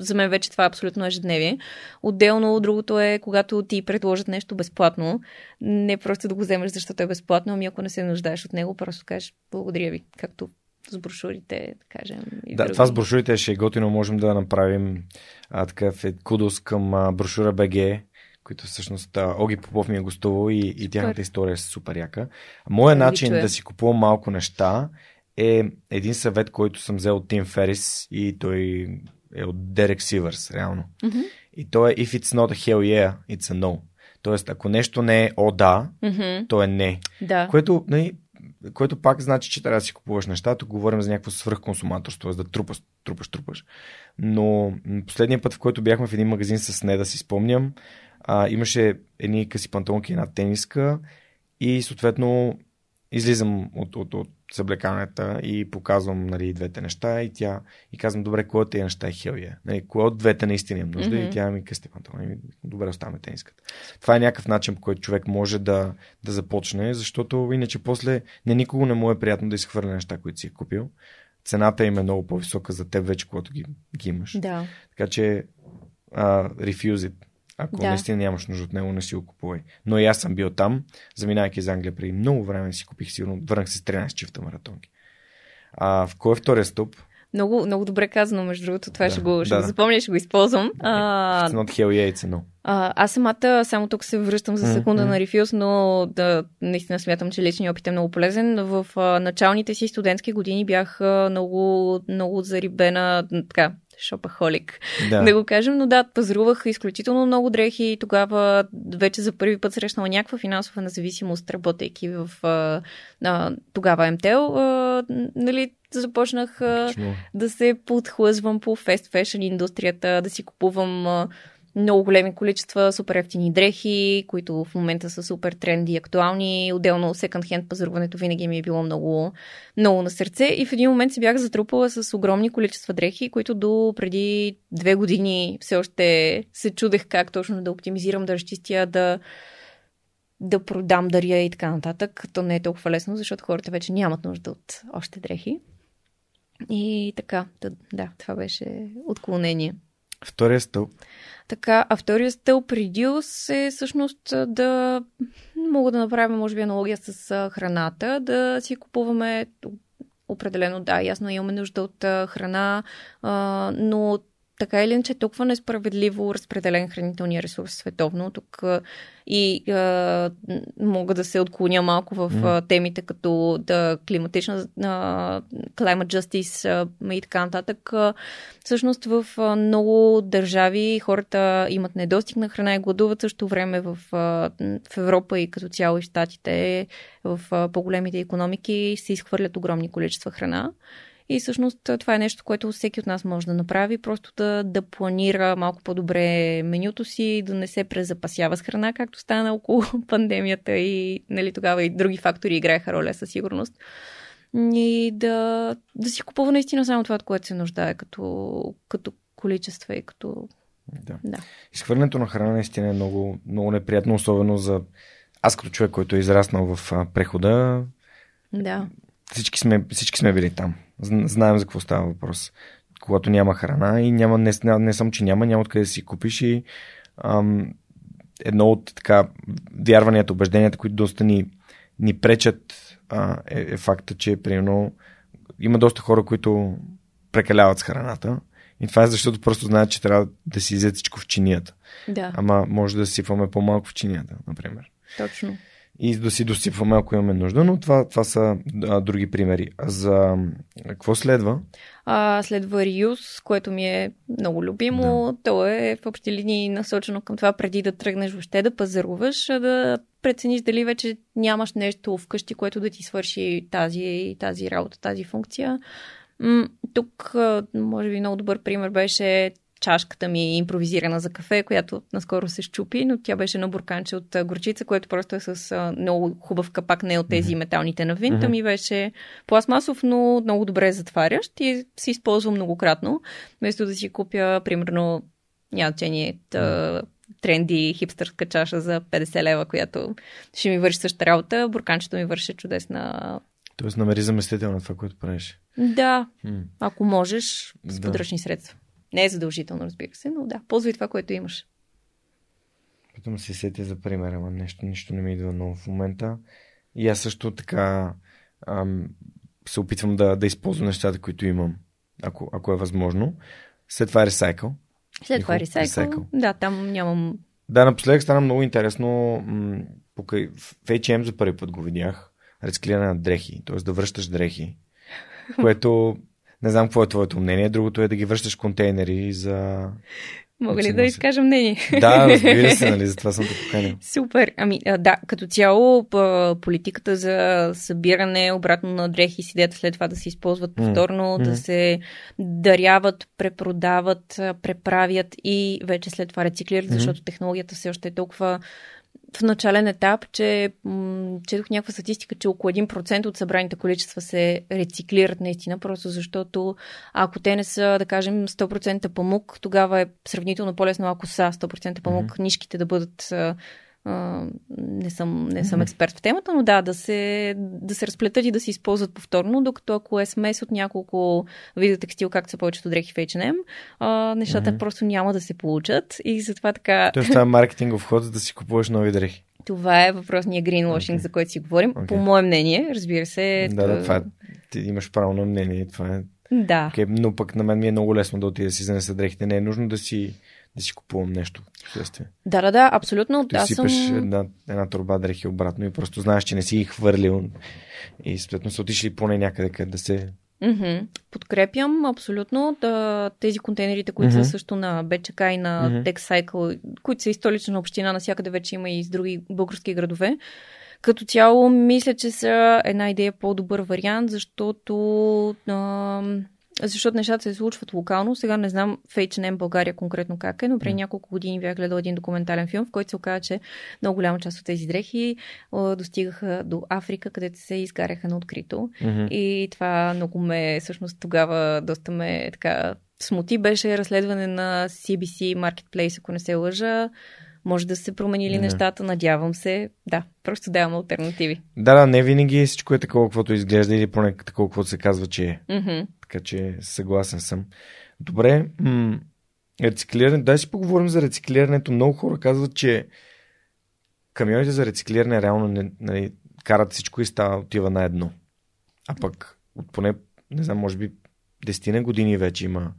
[SPEAKER 2] за мен вече това е абсолютно ежедневие. Отделно, другото е, когато ти предложат нещо безплатно, не просто да го вземеш, защото е безплатно, ами ако не се нуждаеш от него, просто кажеш благодаря ви, както с брошурите, да кажем.
[SPEAKER 1] И да, други. това с брошурите ще е готино. Можем да направим а, такъв е, кудос към а, брошура БГ, които всъщност Оги Попов ми е гостувал и, и тяхната история е супер яка. Моя да начин да си купувам малко неща е един съвет, който съм взел от Тим Ферис и той е от Дерек Сивърс, реално. Mm-hmm. И то е If it's not a hell yeah, it's a no. Тоест, ако нещо не е о да, mm-hmm. то е не.
[SPEAKER 2] Да.
[SPEAKER 1] Което, нали, което пак значи, че трябва да си купуваш нещата. Говорим за някакво свръхконсуматорство, т.е. да трупаш, трупаш, трупаш. Но последния път, в който бяхме в един магазин с не да си спомням, а, имаше едни къси пантонки една тениска и съответно излизам от, от, от съблеканията и показвам нали, двете неща и тя и казвам, добре, кое от тези неща е хелия? Нали, кое от двете наистина имам нужда? Mm-hmm. И тя ми късти панталони. Добре, оставаме тениската. Това е някакъв начин, по който човек може да, да започне, защото иначе после не никого не му е приятно да изхвърля неща, които си е купил. Цената им е много по-висока за теб вече, когато ги, ги имаш.
[SPEAKER 2] Да.
[SPEAKER 1] Така че uh, refuse it. Ако да. наистина нямаш нужда от него, не си го купувай. Но и аз съм бил там, заминайки за Англия преди много време си купих сигурно, върнах се с 13 чифта маратонки. А в кой е втория стълб?
[SPEAKER 2] Много, много добре казано, между другото. Това
[SPEAKER 1] Да,
[SPEAKER 2] ще го, ще
[SPEAKER 1] да,
[SPEAKER 2] го
[SPEAKER 1] да.
[SPEAKER 2] запомня, ще го използвам. А,
[SPEAKER 1] It's not hell yeah, it's no.
[SPEAKER 2] а, аз самата, само тук се връщам за секунда
[SPEAKER 1] Мгм.
[SPEAKER 2] на рефюз, но да, наистина смятам, че личният опит е много полезен. В а, началните си студентски години бях а, много, много зарибена, така, шопахолик,
[SPEAKER 1] Да.
[SPEAKER 2] да го кажем, но да, пазарувах изключително много дрехи и тогава вече за първи път срещнала някаква финансова независимост, работейки в а, а, тогава МТЛ. А, нали, започнах а, да се подхлъзвам по фест фешън индустрията, да си купувам а, много големи количества супер ефтини дрехи, които в момента са супер тренди и актуални. Отделно секонд хенд пазаруването винаги ми е било много, много на сърце. И в един момент се бях затрупала с огромни количества дрехи, които до преди две години все още се чудех как точно да оптимизирам, да разчистя, да да продам, даря и така нататък. То не е толкова лесно, защото хората вече нямат нужда от още дрехи. И така, да това беше отклонение.
[SPEAKER 1] Втория стълб.
[SPEAKER 2] Така, а втория стълб Reduce е всъщност да мога да направя, може би, аналогия с храната, да си купуваме определено, да, ясно имаме нужда от храна, но така или иначе е толкова несправедливо разпределен хранителния ресурс световно. Тук и а, мога да се отклоня малко в а, темите като да, климатична а, climate justice а, и така нататък. А, всъщност в а, много държави хората имат недостиг на храна и гладуват също време в, а, в Европа и като цяло и в Штатите, в а, по-големите економики се изхвърлят огромни количества храна. И всъщност това е нещо, което всеки от нас може да направи, просто да, да планира малко по-добре менюто си, да не се презапасява с храна, както стана около пандемията и нали, тогава и други фактори играеха роля със сигурност. И да, да си купува наистина само това, от което се нуждае, като, като количество и като...
[SPEAKER 1] Да.
[SPEAKER 2] Да.
[SPEAKER 1] Изхвърлянето на храна наистина е много, много неприятно, особено за аз като човек, който е израснал в прехода.
[SPEAKER 2] Да.
[SPEAKER 1] Всички сме, всички сме били там. Зн- Знаем за какво става въпрос. Когато няма храна и няма, не, не, не само, че няма, няма откъде да си купиш и ам, едно от така вярванията, убежденията, които доста ни, ни пречат а, е, е факта, че примерно има доста хора, които прекаляват с храната. И това е защото просто знаят, че трябва да си изят всичко в чинията.
[SPEAKER 2] Да,
[SPEAKER 1] Ама може да сипваме по-малко в чинията, например.
[SPEAKER 2] точно.
[SPEAKER 1] И да си досипваме, ако имаме нужда, но това, това са а, други примери. За какво следва?
[SPEAKER 2] А, следва Reuse, което ми е много любимо. Да. То е в общи линии насочено към това преди да тръгнеш въобще да пазаруваш, да прецениш дали вече нямаш нещо вкъщи, което да ти свърши тази, тази работа, тази функция. Тук, може би, много добър пример беше чашката ми импровизирана за кафе, която наскоро се щупи, но тя беше на бурканче от горчица, което просто е с а, много хубав капак, не от тези металните на винта.
[SPEAKER 1] Мгм.
[SPEAKER 2] Ми беше пластмасов, но много добре затварящ и се използва многократно. Вместо да си купя, примерно, няма значение, та, тренди хипстърска чаша за 50 лева, която ще ми върши същата работа, бурканчето ми върши чудесна.
[SPEAKER 1] Тоест намери заместител на това, което правиш.
[SPEAKER 2] Да,
[SPEAKER 1] М.
[SPEAKER 2] ако можеш, с
[SPEAKER 1] Да.
[SPEAKER 2] подръчни средства. Не е задължително, разбира се, но да, ползвай това, което имаш.
[SPEAKER 1] Питам се сетя за пример, ама нещо, нищо не ми идва ново в момента. И аз също така ам, се опитвам да, да използвам нещата, които имам, ако, ако е възможно. След това е ресайкъл.
[SPEAKER 2] След това ресайкъл.
[SPEAKER 1] ресайкъл.
[SPEAKER 2] Да, там нямам...
[SPEAKER 1] Да, напоследък стана много интересно. М- покрай, в H&M за първи път го видях. Рециклиране на дрехи, т.е. да връщаш дрехи. Което не знам какво е твоето мнение. Другото е да ги връщаш контейнери за...
[SPEAKER 2] Мога ли да изкажа мнение?
[SPEAKER 1] Да, разбира се, нали, затова съм те поканил.
[SPEAKER 2] Супер. Ами, да, като цяло политиката за събиране обратно на дрехи с идеята след това да се използват повторно,
[SPEAKER 1] М.
[SPEAKER 2] да се даряват, препродават, преправят и вече след това рециклират, защото технологията все още е толкова в начален етап, че м- четох някаква статистика, че около 1% от събраните количества се рециклират наистина, просто защото ако те не са, да кажем, 100% памук, тогава е сравнително по-лесно, ако са 100% памук,
[SPEAKER 1] Мгм.
[SPEAKER 2] нишките да бъдат а, не съм, не съм експерт в темата, но да, да се, да се разплетат и да се използват повторно, докато ако е смес от няколко вида текстил, както са повечето дрехи в H&M, а, нещата
[SPEAKER 1] Мгм.
[SPEAKER 2] просто няма да се получат и затова така
[SPEAKER 1] Тоест това е маркетингов ход, за да си купуваш нови дрехи.
[SPEAKER 2] това е въпросния greenwashing,
[SPEAKER 1] Окей.
[SPEAKER 2] за който си говорим.
[SPEAKER 1] Окей.
[SPEAKER 2] По мое мнение, разбира се.
[SPEAKER 1] Да, да, това е, ти имаш право на мнение. Това е
[SPEAKER 2] Да.
[SPEAKER 1] Okay, но пък на мен ми е много лесно да отида да си занеса дрехите. Не е нужно да си, да си купувам нещо. Вследствие.
[SPEAKER 2] Да, да, да, абсолютно.
[SPEAKER 1] Ти
[SPEAKER 2] Аз
[SPEAKER 1] сипаш
[SPEAKER 2] съм...
[SPEAKER 1] една, една турба дрехи обратно и просто знаеш, че не си ги хвърлил и съответно са отишли поне някъде къде да се...
[SPEAKER 2] Мгм. Подкрепям абсолютно да, тези контейнерите, които
[SPEAKER 1] Мгм.
[SPEAKER 2] са също на БЧК и на
[SPEAKER 1] Мгм.
[SPEAKER 2] TechCycle, които са и столична община, навсякъде вече има и с други български градове. Като цяло, мисля, че са една идея по-добър вариант, защото, а, защото нещата се случват локално. Сега не знам в H&M България конкретно как е, но преди няколко години бях гледал един документален филм, в който се оказа, че много голяма част от тези дрехи а, достигаха до Африка, където се изгаряха на открито.
[SPEAKER 1] Мгм.
[SPEAKER 2] И това много ме, всъщност тогава доста ме така смути. Беше разследване на CBC Marketplace, ако не се лъжа. Може да се променили
[SPEAKER 1] Не.
[SPEAKER 2] нещата, надявам се. Да, просто давам альтернативи.
[SPEAKER 1] Да, да, не винаги всичко е такова, каквото изглежда или поне такова, каквото се казва, че е.
[SPEAKER 2] Мгм.
[SPEAKER 1] Така че съгласен съм. Добре, м- рециклиране. Дай си поговорим за рециклирането. Много хора казват, че камионите за рециклиране реално не, нали, карат всичко и става, отива на едно. А пък от поне, не знам, може би 10 години вече има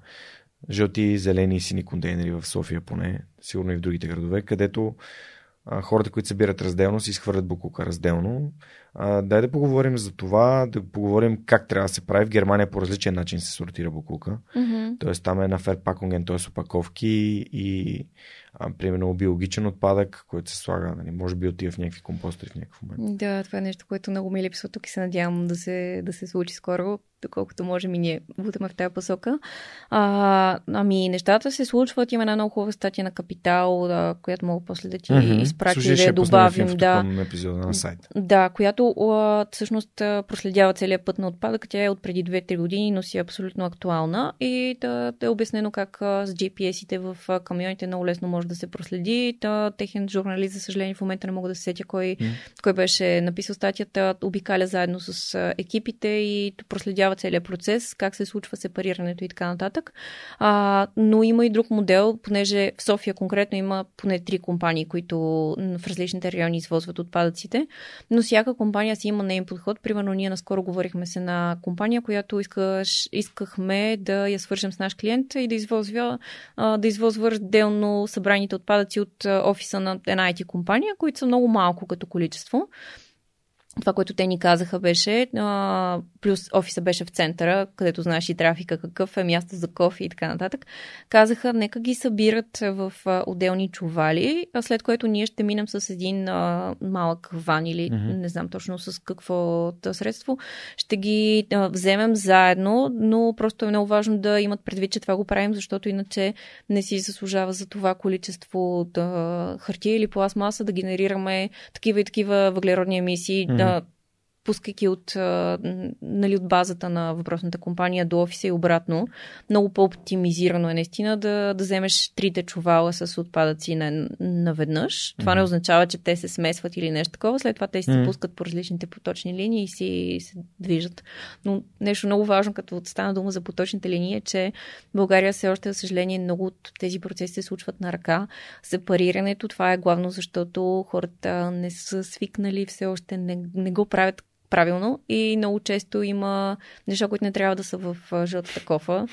[SPEAKER 1] жълти, зелени и сини контейнери в София поне, сигурно и в другите градове, където а, хората, които събират разделно, си изхвърлят буклука разделно. А, дай да поговорим за това, да поговорим как трябва да се прави. В Германия по различен начин се сортира буклука.
[SPEAKER 2] Мгм.
[SPEAKER 1] Тоест там е на ферпаконген, т.е. опаковки и а, примерно биологичен отпадък, който се слага, нали, може би отива в някакви компостри в някакъв момент.
[SPEAKER 2] Да, това е нещо, което много ми липсва тук и се надявам да се, да се случи скоро, доколкото можем и ние бутаме в тази посока. А, ами, нещата се случват. Има една много хубава статия на Капитал, да, която мога после да ти
[SPEAKER 1] Мгм.
[SPEAKER 2] изпратя и да я добавим. Да.
[SPEAKER 1] епизода на сайта.
[SPEAKER 2] Да, която а, всъщност проследява целият път на отпадък. Тя е от преди 2-3 години, но си е абсолютно актуална. И да, да е обяснено как а, с GPS-ите в а, камионите много лесно може да се проследи. Та, техен журналист, за съжаление, в момента не мога да се сетя кой,
[SPEAKER 1] М.
[SPEAKER 2] кой беше написал статията, обикаля заедно с екипите и проследява целият процес, как се случва сепарирането и така нататък. А, но има и друг модел, понеже в София конкретно има поне три компании, които в различните райони извозват отпадъците, но всяка компания си има нейн подход. Примерно ние наскоро говорихме с една компания, която искаш, искахме да я свържем с наш клиент и да извозва, да извозва разделно събраните отпадъци от офиса на една IT компания, които са много малко като количество. Това, което те ни казаха беше, а, плюс офиса беше в центъра, където знаеш и трафика какъв е, място за кофе и така нататък. Казаха, нека ги събират в а, отделни чували, а след което ние ще минем с един а, малък ван или
[SPEAKER 1] Мгм.
[SPEAKER 2] не знам точно с какво да средство. Ще ги а, вземем заедно, но просто е много важно да имат предвид, че това го правим, защото иначе не си заслужава за това количество от а, хартия или пластмаса да генерираме такива и такива въглеродни емисии,
[SPEAKER 1] Мгм.
[SPEAKER 2] да, пускайки от, нали, от базата на въпросната компания до офиса и обратно. Много по-оптимизирано е наистина да, да вземеш трите чувала с отпадъци на, наведнъж. Това не
[SPEAKER 1] Мгм.
[SPEAKER 2] означава, че те се смесват или нещо такова. След това те си се
[SPEAKER 1] Мгм.
[SPEAKER 2] пускат по различните поточни линии и си се движат. Но нещо много важно, като стана дума за поточните линии, е, че в България все още, за съжаление, много от тези процеси се случват на ръка. Сепарирането, това е главно, защото хората не са свикнали, все още не, не го правят правилно и много често има неща, които не трябва да са в жълтата кофа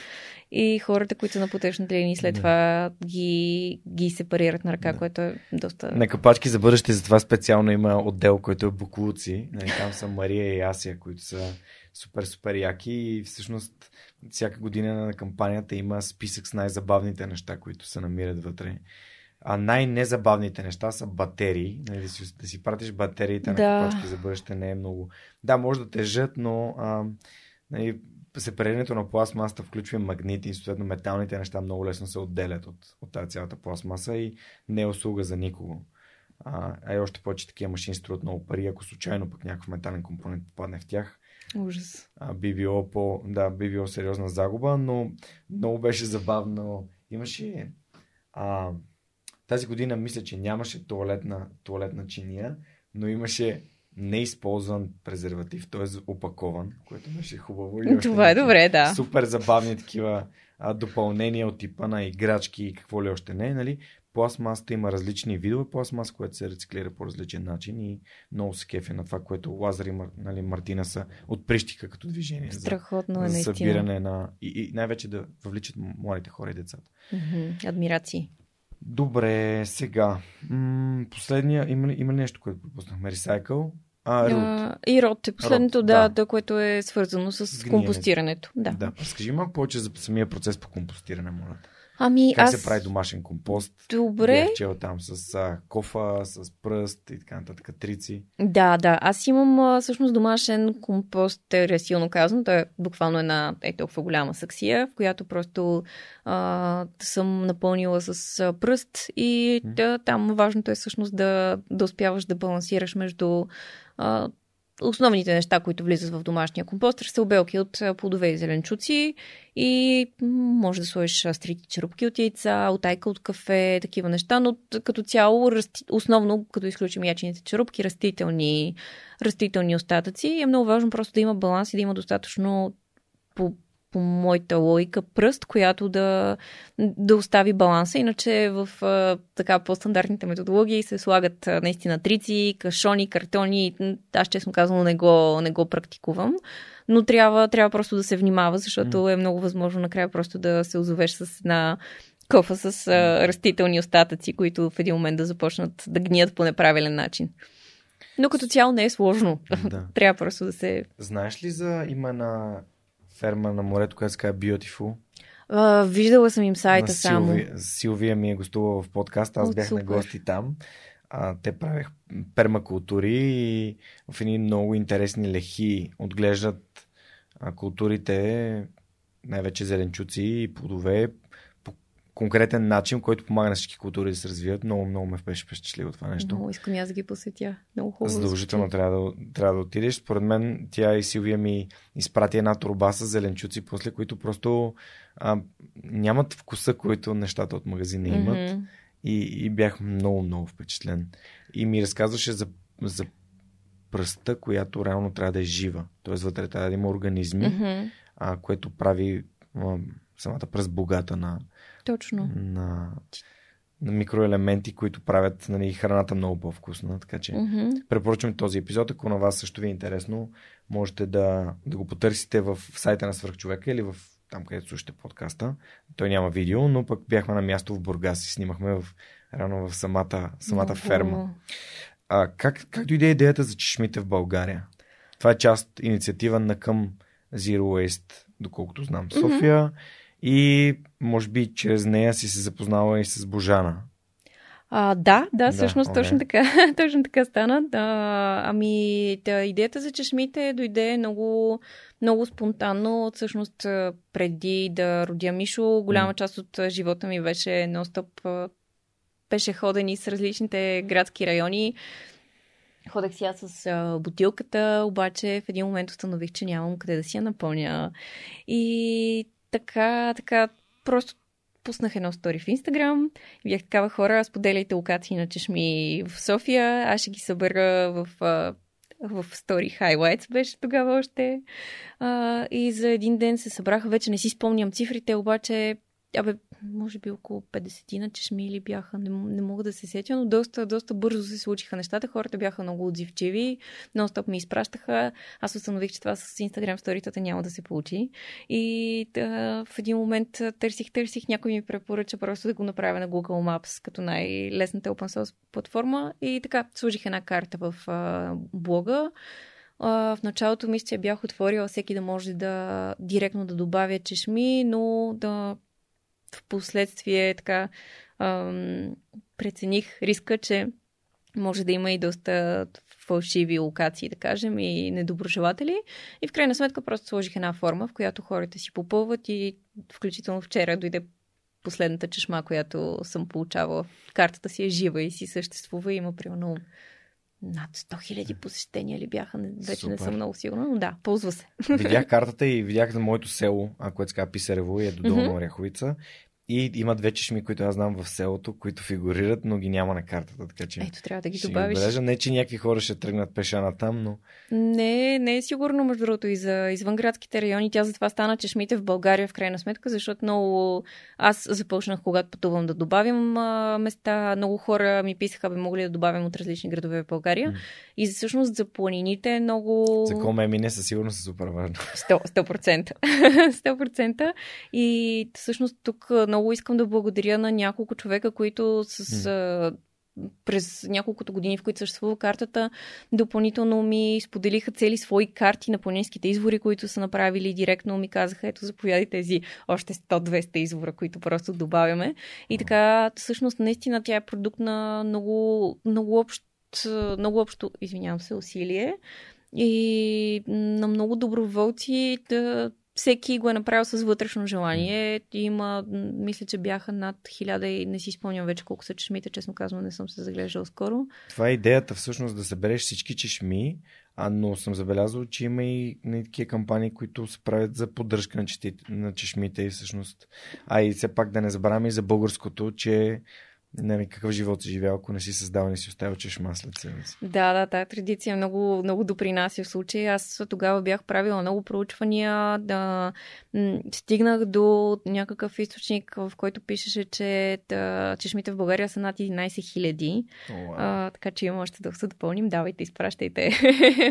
[SPEAKER 2] и хората, които са на потечната линии след
[SPEAKER 1] Да.
[SPEAKER 2] това ги, ги сепарират на ръка,
[SPEAKER 1] Да.
[SPEAKER 2] което е доста...
[SPEAKER 1] На капачки за бъдеще, затова специално има отдел, който е буклуци. Нали, там са Мария и Асия, които са супер, супер яки и всъщност всяка година на кампанията има списък с най-забавните неща, които се намират вътре. А най-незабавните неща са батерии. Нали, да, си, да си пратиш батериите
[SPEAKER 2] Да.
[SPEAKER 1] на капачки за бъдеще не е много. Да, може да тежат, но а, нали, сепарирането на пластмасата включва магнити и съответно металните неща много лесно се отделят от, от тази цялата пластмаса и не е услуга за никого. А, а и още повече такива машини струват много пари. Ако случайно пък някакъв метален компонент попадне в тях,
[SPEAKER 2] Ужас.
[SPEAKER 1] а, би било по, да, би било сериозна загуба, но много беше забавно. Имаше а, тази година мисля, че нямаше туалетна, туалетна чиния, но имаше неизползван презерватив, т.е. опакован, което беше хубаво. И
[SPEAKER 2] Това е добре, да.
[SPEAKER 1] Супер забавни такива а, допълнения от типа на играчки и какво ли още не, нали? пластмасата има различни видове пластмаса, което се рециклира по различен начин и много се кефи на това, което Лазар и нали, Мартина са отприщиха като движение.
[SPEAKER 2] Страхотно
[SPEAKER 1] за,
[SPEAKER 2] е,
[SPEAKER 1] за събиране на... И, и най-вече да въвличат младите хора и децата.
[SPEAKER 2] Mm-hmm. Адмирации.
[SPEAKER 1] Добре, сега. М- последния, има ли, има ли нещо, което пропуснахме? Recycle? А,
[SPEAKER 2] род. и род е последното, род, да, да, което е свързано с, с компостирането. Да.
[SPEAKER 1] да. Разкажи малко повече за самия процес по компостиране, моля.
[SPEAKER 2] Ами,
[SPEAKER 1] как
[SPEAKER 2] аз...
[SPEAKER 1] се прави домашен компост?
[SPEAKER 2] Добре.
[SPEAKER 1] Бях чел там с а, кофа, с пръст и така нататък, трици.
[SPEAKER 2] Да, да. Аз имам а, всъщност домашен компост, е силно казано. Той е буквално една е толкова голяма саксия, в която просто а, съм напълнила с а, пръст и да, там важното е всъщност да, да успяваш да балансираш между а, основните неща, които влизат в домашния компостър са обелки от плодове и зеленчуци и може да сложиш стрити черупки от яйца, отайка от кафе, такива неща, но като цяло, основно, като изключим ячените черупки, растителни, растителни остатъци, е много важно просто да има баланс и да има достатъчно по по моята логика, пръст, която да, да остави баланса. Иначе в така по-стандартните методологии се слагат наистина трици, кашони, картони. Аз честно казано не го, не го практикувам. Но трябва, трябва просто да се внимава, защото mm. е много възможно накрая просто да се озовеш с една кофа с а, растителни остатъци, които в един момент да започнат да гният по неправилен начин. Но като цяло не е сложно. Да. трябва просто да се...
[SPEAKER 1] Знаеш ли за имена ферма на морето, която се казва Beautiful.
[SPEAKER 2] Uh, виждала съм им сайта на само.
[SPEAKER 1] Силвия, Силвия ми е гостувала в подкаст, аз О, бях супер. на гости там. А, те правех пермакултури и в едни много интересни лехи отглеждат а, културите, най-вече зеленчуци и плодове конкретен начин, който помага на всички култури да се развият. Много, много ме беше впечатлило това нещо.
[SPEAKER 2] Много искам аз да ги посетя. Много хубаво.
[SPEAKER 1] Задължително трябва да, трябва да отидеш. Според мен тя и Силвия ми изпрати една турба с зеленчуци, после които просто а, нямат вкуса, който нещата от магазина имат. Mm-hmm. И, и бях много, много впечатлен. И ми разказваше за, за пръста, която реално трябва да е жива. Тоест вътре трябва да има организми, mm-hmm. а, което прави а, самата пръст богата на,
[SPEAKER 2] точно.
[SPEAKER 1] На, на микроелементи, които правят нали, храната много по-вкусна. Така че mm-hmm. препоръчвам този епизод. Ако на вас също ви е интересно, можете да, да го потърсите в сайта на Свърхчовека или в там, където слушате подкаста. Той няма видео, но пък бяхме на място в Бургас и снимахме в, рано в самата, самата mm-hmm. ферма. А, как, как дойде идеята за чешмите в България? Това е част, инициатива на към Zero Waste, доколкото знам, София. Mm-hmm и може би чрез нея си се запознала и с Божана.
[SPEAKER 2] А, да, да, всъщност да, точно, така, точно така стана. Да, ами, да, идеята за чешмите дойде много, много спонтанно. Всъщност, преди да родя Мишо, голяма част от живота ми беше нон-стоп ходени с различните градски райони. Ходех си аз с а, бутилката, обаче в един момент установих, че нямам къде да си я напълня. И така, така, просто пуснах едно стори в Инстаграм. Бях такава хора, споделяйте локации на чешми в София. Аз ще ги събера в, в Story Highlights беше тогава още. И за един ден се събраха, вече не си спомням цифрите, обаче Абе, може би около 50 на чешми или бяха, не, не мога да се сетя, но доста, доста бързо се случиха нещата. Хората бяха много отзивчиви, нон-стоп ми изпращаха. Аз установих, че това с Инстаграм сторитата няма да се получи. И да, в един момент търсих, търсих, някой ми препоръча просто да го направя на Google Maps като най-лесната open source платформа. И така, сложих една карта в а, блога. Uh, в началото мисля, че бях отворила всеки да може да директно да добавя чешми, но да в последствие така ам, прецених риска, че може да има и доста фалшиви локации, да кажем, и недоброжелатели. И в крайна сметка просто сложих една форма, в която хората си попълват и включително вчера дойде последната чешма, която съм получавала. Картата си е жива и си съществува. Има примерно над 100 хиляди посещения ли бяха, вече Супер. не съм много сигурна, но да, ползва се.
[SPEAKER 1] Видях картата и видях за моето село, което се казва Писарево и е до Долна mm-hmm. Оряховица. И има две чешми, които аз знам в селото, които фигурират, но ги няма на картата. Така че
[SPEAKER 2] Ето, трябва да ги
[SPEAKER 1] ще
[SPEAKER 2] добавиш.
[SPEAKER 1] Ги отбележа. не, че някакви хора ще тръгнат пеша на там, но
[SPEAKER 2] Не, не е сигурно, между другото, и за извънградските райони. Тя затова стана чешмите в България, в крайна сметка, защото много... Аз започнах, когато пътувам да добавям а, места. Много хора ми писаха, бе могли да добавям от различни градове в България.
[SPEAKER 1] М.
[SPEAKER 2] И всъщност за планините е много...
[SPEAKER 1] за кого ме мине със сигурност е супер важно.
[SPEAKER 2] 100%. 100%. 100%. И всъщност тук а, много искам да благодаря на няколко човека, които с... А, през няколкото години, в които съществува картата, допълнително ми споделиха цели свои карти на планинските извори, които са направили директно. Ми казаха, ето заповядай тези още 100-200 извора, които просто добавяме. И така, всъщност, наистина тя е продукт на много, много общо много общо, извинявам се, усилие и на много доброволци да всеки го е направил с вътрешно желание. Има, мисля, че бяха над хиляда и не си спомням вече колко са чешмите, честно казвам, не съм се заглеждал скоро.
[SPEAKER 1] Това е идеята всъщност да събереш всички чешми, а, но съм забелязал, че има и нали, такива кампании, които се правят за поддръжка на, чети, на чешмите и всъщност. А и все пак да не забравяме и за българското, че нали, какъв живот си живял, ако не си създал, не си оставил чешма след себе си.
[SPEAKER 2] Да, да, тази традиция много, много допринася в случай. Аз тогава бях правила много проучвания, да м- стигнах до някакъв източник, в който пишеше, че да, чешмите в България са над 11 хиляди. Така че има още да се допълним. Давайте, изпращайте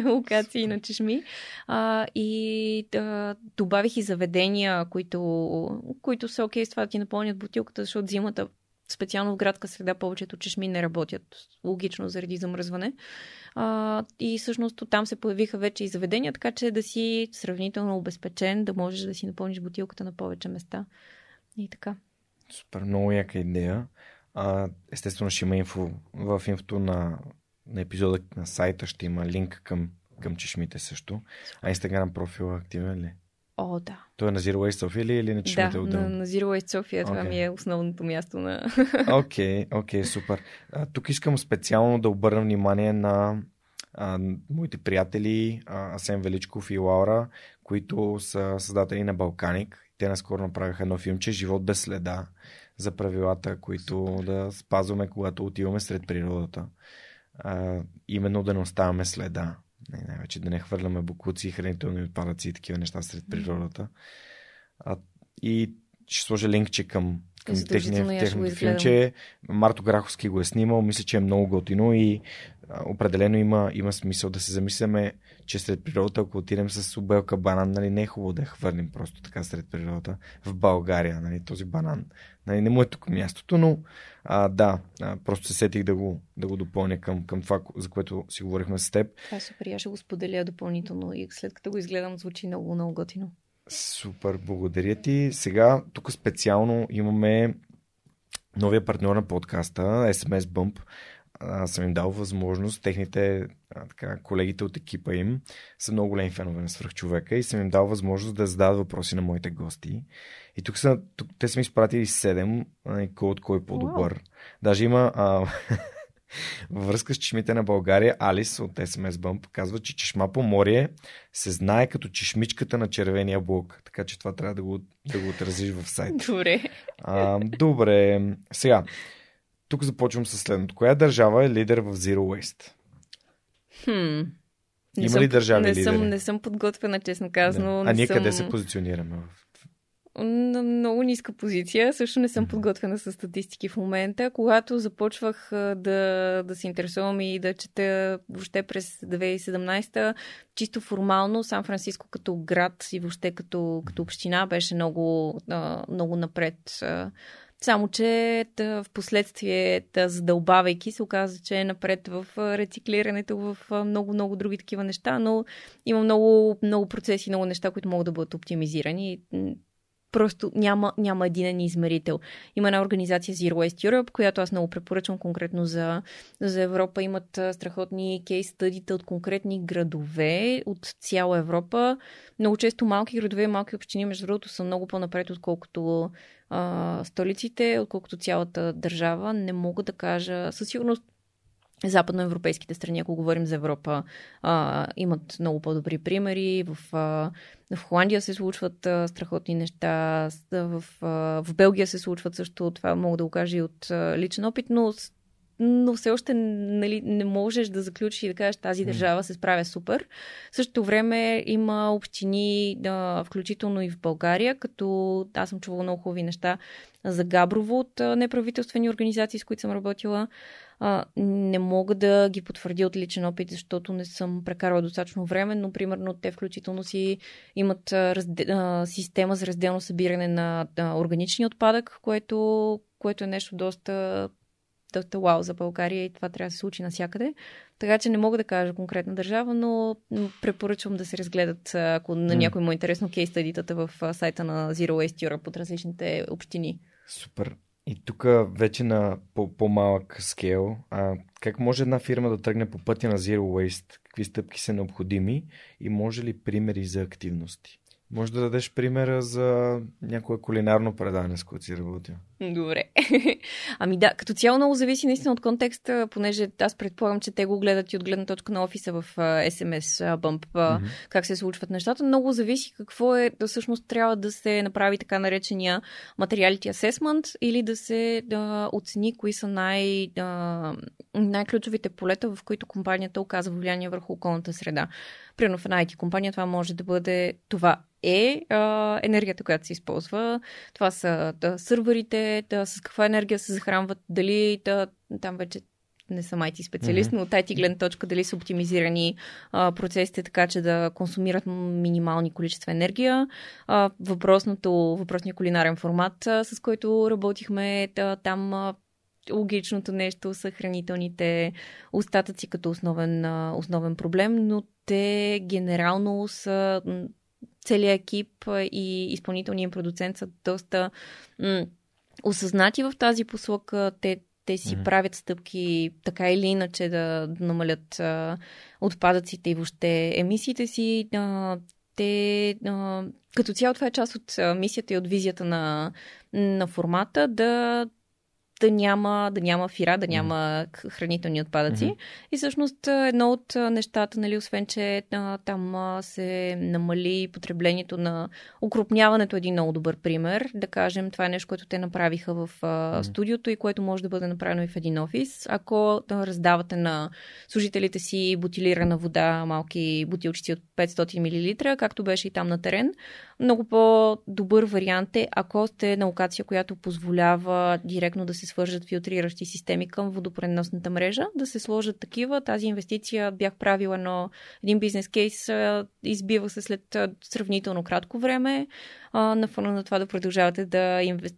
[SPEAKER 2] локации на чешми. А, и да, добавих и заведения, които, които са окей с това да ти напълнят бутилката, защото зимата специално в градска среда повечето чешми не работят. Логично, заради замръзване. А, и всъщност там се появиха вече и заведения, така че да си сравнително обезпечен, да можеш да си напълниш бутилката на повече места. И така.
[SPEAKER 1] Супер, много яка идея. А, естествено ще има инфо в инфото на, на епизода на сайта, ще има линк към, към чешмите също. А Инстаграм профила активен ли?
[SPEAKER 2] О, да.
[SPEAKER 1] Той е на Zero Waste София ли или на чешмите
[SPEAKER 2] Да, на,
[SPEAKER 1] отделно?
[SPEAKER 2] на Zero Waste София това
[SPEAKER 1] Окей.
[SPEAKER 2] ми е основното място на...
[SPEAKER 1] Окей, окей, супер. А, тук искам специално да обърна внимание на а, моите приятели а, Асен Величков и Лаура, които са създатели на Балканик. Те наскоро направиха едно филмче Живот без следа за правилата, които да спазваме, когато отиваме сред природата. А, именно да не оставяме следа. Най- Най-вече да не хвърляме букуци, хранителни отпадъци и такива неща сред природата. А, и ще сложа линкче към, към техния, техното филмче. Марто Граховски го е снимал. Мисля, че е много готино и определено има, има смисъл да се замисляме, че сред природата, ако отидем с обелка банан, нали, не е хубаво да я хвърлим просто така сред природата. В България, нали, този банан. Нали, не му е тук мястото, но а, да, а, просто се сетих да го, да го допълня към, към това, за което си говорихме с теб.
[SPEAKER 2] Това е супер, аз ще го споделя допълнително и след като го изгледам, звучи много, много готино.
[SPEAKER 1] Супер, благодаря ти. Сега тук специално имаме новия партньор на подкаста, SMS Bump. Аз съм им дал възможност, техните а, така, колегите от екипа им са много големи фенове на свръхчовека и съм им дал възможност да зададат въпроси на моите гости. И тук са, тук, те са ми изпратили 7, а, кой от кой е по-добър.
[SPEAKER 2] Уау.
[SPEAKER 1] Даже има а, във връзка с чешмите на България, Алис от SMS Bump казва, че чешма по море се знае като чешмичката на червения блок. Така че това трябва да го, да го отразиш в сайта.
[SPEAKER 2] Добре.
[SPEAKER 1] А, добре, сега. Тук започвам с следното. Коя държава е лидер в Zero Waste?
[SPEAKER 2] Хм. Не
[SPEAKER 1] Има
[SPEAKER 2] съм,
[SPEAKER 1] ли държави
[SPEAKER 2] не
[SPEAKER 1] лидери?
[SPEAKER 2] съм, не съм подготвена, честно казано.
[SPEAKER 1] да. А ние
[SPEAKER 2] съм...
[SPEAKER 1] къде се позиционираме? В-
[SPEAKER 2] на много ниска позиция. Също не съм подготвена с статистики в момента. Когато започвах да, да се интересувам и да чета въобще през 2017, чисто формално Сан Франциско като град и въобще като, като община беше много, много напред. Само, че да, в последствие, да, задълбавайки, се оказа, че е напред в рециклирането, в много-много други такива неща, но има много, много процеси, много неща, които могат да бъдат оптимизирани. Просто няма, няма единен измерител. Има една организация Zero Waste Europe, която аз много препоръчвам конкретно за, за Европа. Имат страхотни кейс стъдите от конкретни градове от цяла Европа. Много често малки градове и малки общини, между другото, са много по-напред, отколкото а, столиците, отколкото цялата държава. Не мога да кажа със сигурност западноевропейските страни, ако говорим за Европа, а, имат много по-добри примери. В, а, в Холандия се случват а, страхотни неща, в, а, в Белгия се случват също, това мога да го кажа и от а, личен опит, но но все още нали, не можеш да заключиш и да кажеш, тази държава се справя супер. В същото време има общини, да, включително и в България, като аз съм чувала много хубави неща за Габрово от неправителствени организации, с които съм работила. А, не мога да ги потвърдя от личен опит, защото не съм прекарала достатъчно време, но примерно те включително си имат разде... а, система за разделно събиране на а, органичния отпадък, което, което е нещо доста доста вау за България и това трябва да се случи навсякъде. Така че не мога да кажа конкретна държава, но препоръчвам да се разгледат, ако на някой му е интересно, кейс стадитата в сайта на Zero Waste Europe от различните общини.
[SPEAKER 1] Супер. И тук вече на по-малък скел, а, как може една фирма да тръгне по пътя на Zero Waste? Какви стъпки са необходими и може ли примери за активности? Може да дадеш примера за някое кулинарно предание, с което си работил.
[SPEAKER 2] Добре. ами да, като цяло много зависи наистина от контекста, понеже аз предполагам, че те го гледат и от гледна точка на офиса в SMS Bump, mm-hmm. как се случват нещата. Много зависи какво е, да всъщност трябва да се направи така наречения материалити assessment или да се да оцени кои са най, да, най-ключовите полета, в които компанията оказва влияние върху околната среда. Примерно в една IT компания това може да бъде това е а, енергията, която се използва. Това са да, сървърите, да, с каква енергия се захранват, дали да, там вече не съм IT специалист, mm-hmm. но от IT гледна точка дали са оптимизирани а, процесите така, че да консумират минимални количества енергия. А, въпросното, въпросния кулинарен формат, а, с който работихме, да, там а, логичното нещо са хранителните остатъци като основен, основен проблем, но те генерално са целият екип и изпълнителният продуцент са доста м- осъзнати в тази посока. Те, те си mm-hmm. правят стъпки така или иначе да намалят а, отпадъците и въобще емисиите си. А, те, а, като цяло това е част от а, мисията и от визията на, на формата да да няма, да няма фира, да няма хранителни отпадъци. Mm-hmm. И всъщност едно от нещата, нали, освен, че а, там се намали потреблението на укрупняването е един много добър пример. Да кажем, това е нещо, което те направиха в а, mm-hmm. студиото и което може да бъде направено и в един офис. Ако да, раздавате на служителите си бутилирана вода, малки бутилчици от 500 мл, както беше и там на терен, много по-добър вариант е, ако сте на локация, която позволява директно да се свържат филтриращи системи към водопреносната мрежа, да се сложат такива. Тази инвестиция бях правила на един бизнес кейс, избива се след сравнително кратко време. На фона на това да продължавате да, инвести...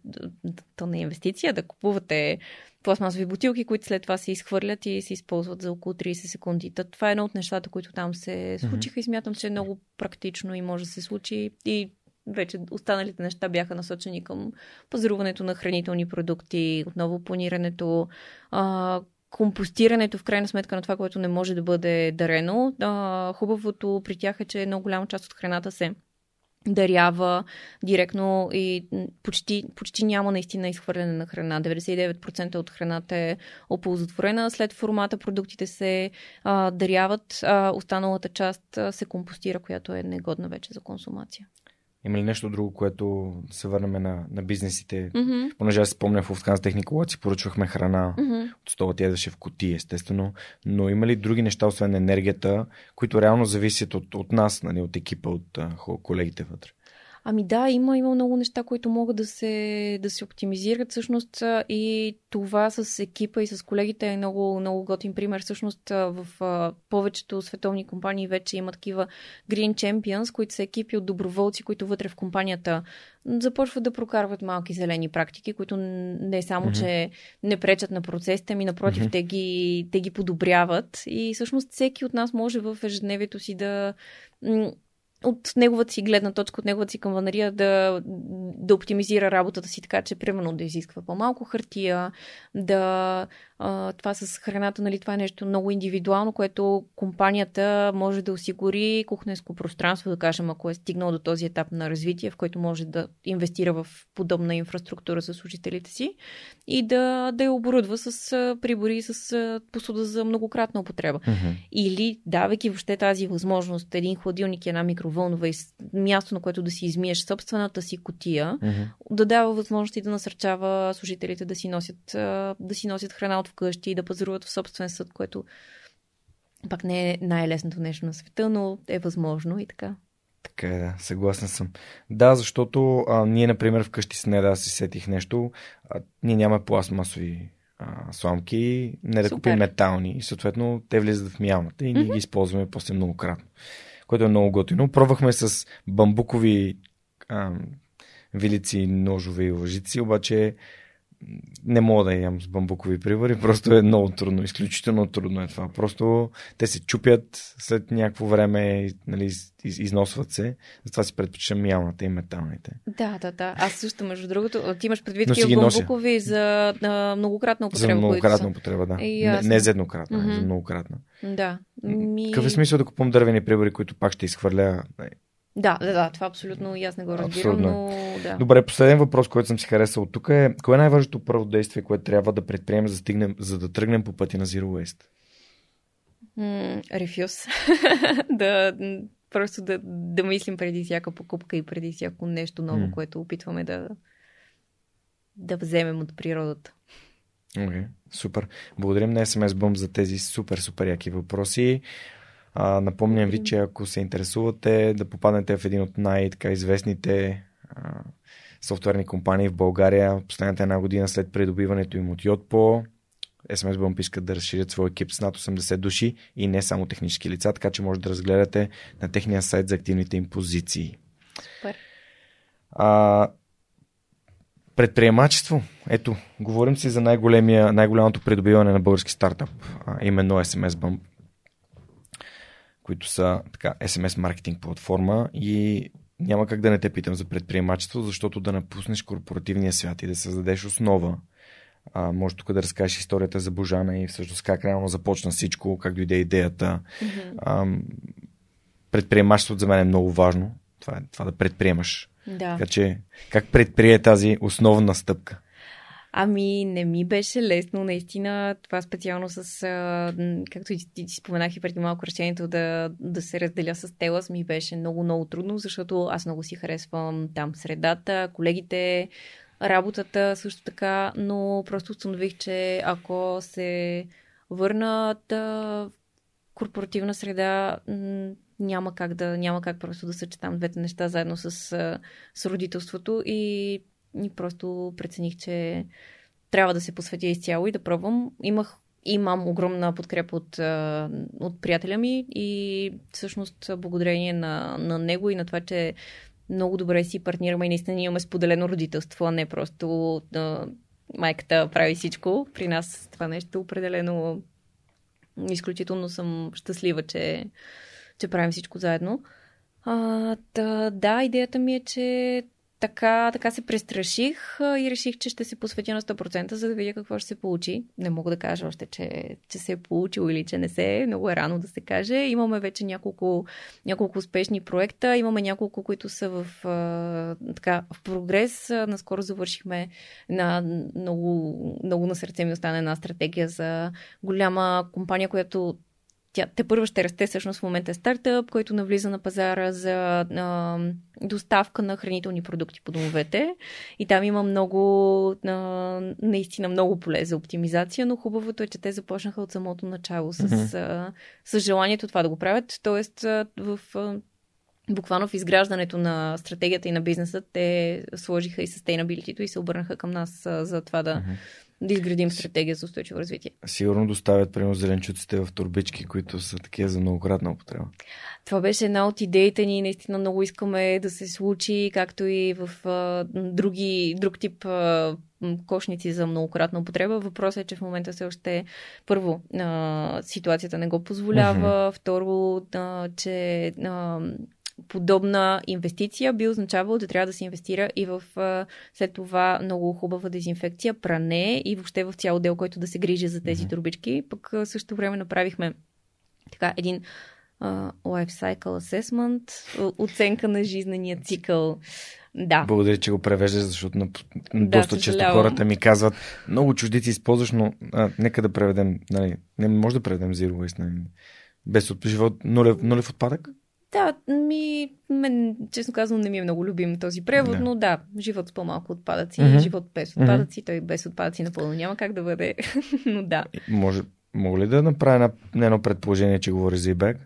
[SPEAKER 2] то не е инвестиция, да купувате пластмасови бутилки, които след това се изхвърлят и се използват за около 30 секунди. Та, това е едно от нещата, които там се случиха mm-hmm. и смятам, че е много практично и може да се случи. И вече останалите неща бяха насочени към пазаруването на хранителни продукти, отново планирането, а, компостирането в крайна сметка на това, което не може да бъде дарено. А, хубавото при тях е, че много голяма част от храната се дарява директно и почти, почти няма наистина изхвърляне на храна. 99% от храната е оползотворена. След формата продуктите се а, даряват, а останалата част а, се компостира, която е негодна вече за консумация.
[SPEAKER 1] Има ли нещо друго, което се върнем на, на бизнесите?
[SPEAKER 2] Mm-hmm.
[SPEAKER 1] Понеже аз спомня в Lufthansa Technical си поръчвахме храна.
[SPEAKER 2] Mm-hmm.
[SPEAKER 1] От стола тя едеше в коти, естествено. Но има ли други неща, освен енергията, които реално зависят от, от нас, нали, от екипа, от а, колегите вътре?
[SPEAKER 2] Ами да, има, има много неща, които могат да се, да се оптимизират. Всъщност и това с екипа и с колегите е много, много готин пример. Всъщност в повечето световни компании вече има такива Green Champions, които са екипи от доброволци, които вътре в компанията започват да прокарват малки зелени практики, които не само, mm-hmm. че не пречат на процесите, ми напротив, mm-hmm. те, ги, те ги подобряват. И всъщност всеки от нас може в ежедневието си да от неговата си гледна точка, от неговата си камванария да, да оптимизира работата си така, че примерно да изисква по-малко хартия, да а, това с храната, нали, това е нещо много индивидуално, което компанията може да осигури кухненско пространство, да кажем, ако е стигнал до този етап на развитие, в който може да инвестира в подобна инфраструктура за служителите си и да, да я оборудва с прибори с посуда за многократна употреба.
[SPEAKER 1] Mm-hmm.
[SPEAKER 2] Или давайки въобще тази възможност, един хладилник и една микровълнова и място, на което да си измиеш собствената си котия,
[SPEAKER 1] Mm-hmm.
[SPEAKER 2] да дава възможности да насърчава служителите да си носят, да си носят храна от вкъщи и да пазаруват в собствен съд, което пак не е най-лесното нещо на света, но е възможно и така.
[SPEAKER 1] Така е, да, съгласен съм. Да, защото а, ние, например, вкъщи с неда си сетих нещо. А, ние нямаме пластмасови а, сламки, не да
[SPEAKER 2] Супер.
[SPEAKER 1] купим метални. И съответно те влизат в мялната и ние
[SPEAKER 2] Мгм.
[SPEAKER 1] ги използваме после многократно. Което е много готино. Пробвахме с бамбукови а, вилици, ножове и лъжици, обаче не мога да ям с бамбукови прибори, просто е много трудно, изключително трудно е това. Просто те се чупят след някакво време, нали, из- из- износват се, затова си предпочитам мялната и металните.
[SPEAKER 2] Да, да, да. Аз също, между другото, ти имаш предвид такива
[SPEAKER 1] ги нося.
[SPEAKER 2] бамбукови за а, многократна употреба.
[SPEAKER 1] За многократна употреба, да.
[SPEAKER 2] Е,
[SPEAKER 1] Не, не за еднократна, mm-hmm. за многократна.
[SPEAKER 2] Да. Ми...
[SPEAKER 1] Какъв е смисъл да купувам дървени прибори, които пак ще изхвърля?
[SPEAKER 2] Да, да, да, това абсолютно и аз не го разбирам,
[SPEAKER 1] Абсурдно е.
[SPEAKER 2] но да.
[SPEAKER 1] Добре, последен въпрос, който съм си харесал тук е кое е най-важното първо действие, което трябва да предприемем, за да, стигнем, за да тръгнем по пътя на Zero Waste?
[SPEAKER 2] Рефюз. да, просто да, да мислим преди всяка покупка и преди всяко нещо ново,
[SPEAKER 1] М.
[SPEAKER 2] което опитваме да, да вземем от природата.
[SPEAKER 1] Okay, супер. Благодарим на SMS Bump за тези супер, супер яки въпроси. А, напомням ви, че ако се интересувате да попаднете в един от най-така известните а, софтуерни компании в България, последната една година след придобиването им от Yotpo, SMS Bump искат да разширят своя екип с над 80 души и не само технически лица, така че може да разгледате на техния сайт за активните им позиции.
[SPEAKER 2] Супер.
[SPEAKER 1] А, предприемачество. Ето, говорим си за най-голямото придобиване на български стартъп, а, именно SMS Bump, които са така, SMS маркетинг платформа и няма как да не те питам за предприемачество, защото да напуснеш корпоративния свят и да създадеш основа. А, може тук да разкажеш историята за Божана и всъщност как реално започна всичко, как дойде идеята.
[SPEAKER 2] Мгм.
[SPEAKER 1] А, предприемачеството за мен е много важно. Това, е, това да предприемаш.
[SPEAKER 2] Да.
[SPEAKER 1] Така че, как предприе тази основна стъпка?
[SPEAKER 2] Ами, не ми беше лесно, наистина. Това специално с, а, както ти, ти споменах и преди малко, решението да, да се разделя с Телас ми беше много, много трудно, защото аз много си харесвам там средата, колегите, работата също така, но просто установих, че ако се върнат в корпоративна среда, няма как да няма как просто да съчетам двете неща заедно с, с родителството и, и просто прецених, че трябва да се посветя изцяло и да пробвам. Имах имам огромна подкрепа от, от приятеля ми и всъщност благодарение на, на него и на това, че много добре си партнираме и наистина имаме споделено родителство, а не просто а, майката прави всичко. При нас това нещо определено изключително съм щастлива, че, че правим всичко заедно. А, да, идеята ми е, че така, така се престраших и реших, че ще се посветя на 100%, за да видя какво ще се получи. Не мога да кажа още, че, че се е получило или че не се е. Много е рано да се каже. Имаме вече няколко, няколко успешни проекта. Имаме няколко, които са в, така, в прогрес. Наскоро завършихме на много, много на сърце ми остана една стратегия за голяма компания, която тя те първо ще расте, всъщност в момента е стартъп, който навлиза на пазара за а, доставка на хранителни продукти по домовете. И там има много, а, наистина много поле за оптимизация, но хубавото е, че те започнаха от самото начало с,
[SPEAKER 1] Мгм.
[SPEAKER 2] а, с желанието това да го правят. Тоест, а, в. А, Буквално в изграждането на стратегията и на бизнеса, те сложиха и sustainability и се обърнаха към нас а, за това да,
[SPEAKER 1] Мгм.
[SPEAKER 2] Да изградим стратегия за устойчиво развитие.
[SPEAKER 1] Сигурно доставят, примерно, зеленчуците в турбички, които са такива за многократна употреба.
[SPEAKER 2] Това беше една от идеите ни. Наистина много искаме да се случи, както и в а, други, друг тип а, кошници за многократна употреба. Въпросът е, че в момента все още първо а, ситуацията не го позволява, второ, а, че а, подобна инвестиция би означавало да трябва да се инвестира и в след това много хубава дезинфекция, пране и въобще в цял дел, който да се грижи за тези турбички. Пък също време направихме така един uh, life cycle assessment, оценка на жизнения цикъл. Да.
[SPEAKER 1] Благодаря, че го превеждаш, защото на, да, доста често хората ми казват, много чуждици използваш, но а, нека да преведем, нали, не може да преведем Zero Waste, нали, без от, живот, нулев, нулев отпадък?
[SPEAKER 2] Да, ми, мен, честно казвам, не ми е много любим този превод, да. но да, живот с по-малко отпадъци, mm-hmm. живот без отпадъци, mm-hmm. той без отпадъци напълно няма как да бъде, но да.
[SPEAKER 1] Може, мога ли да направя едно предположение, че говори за eBag?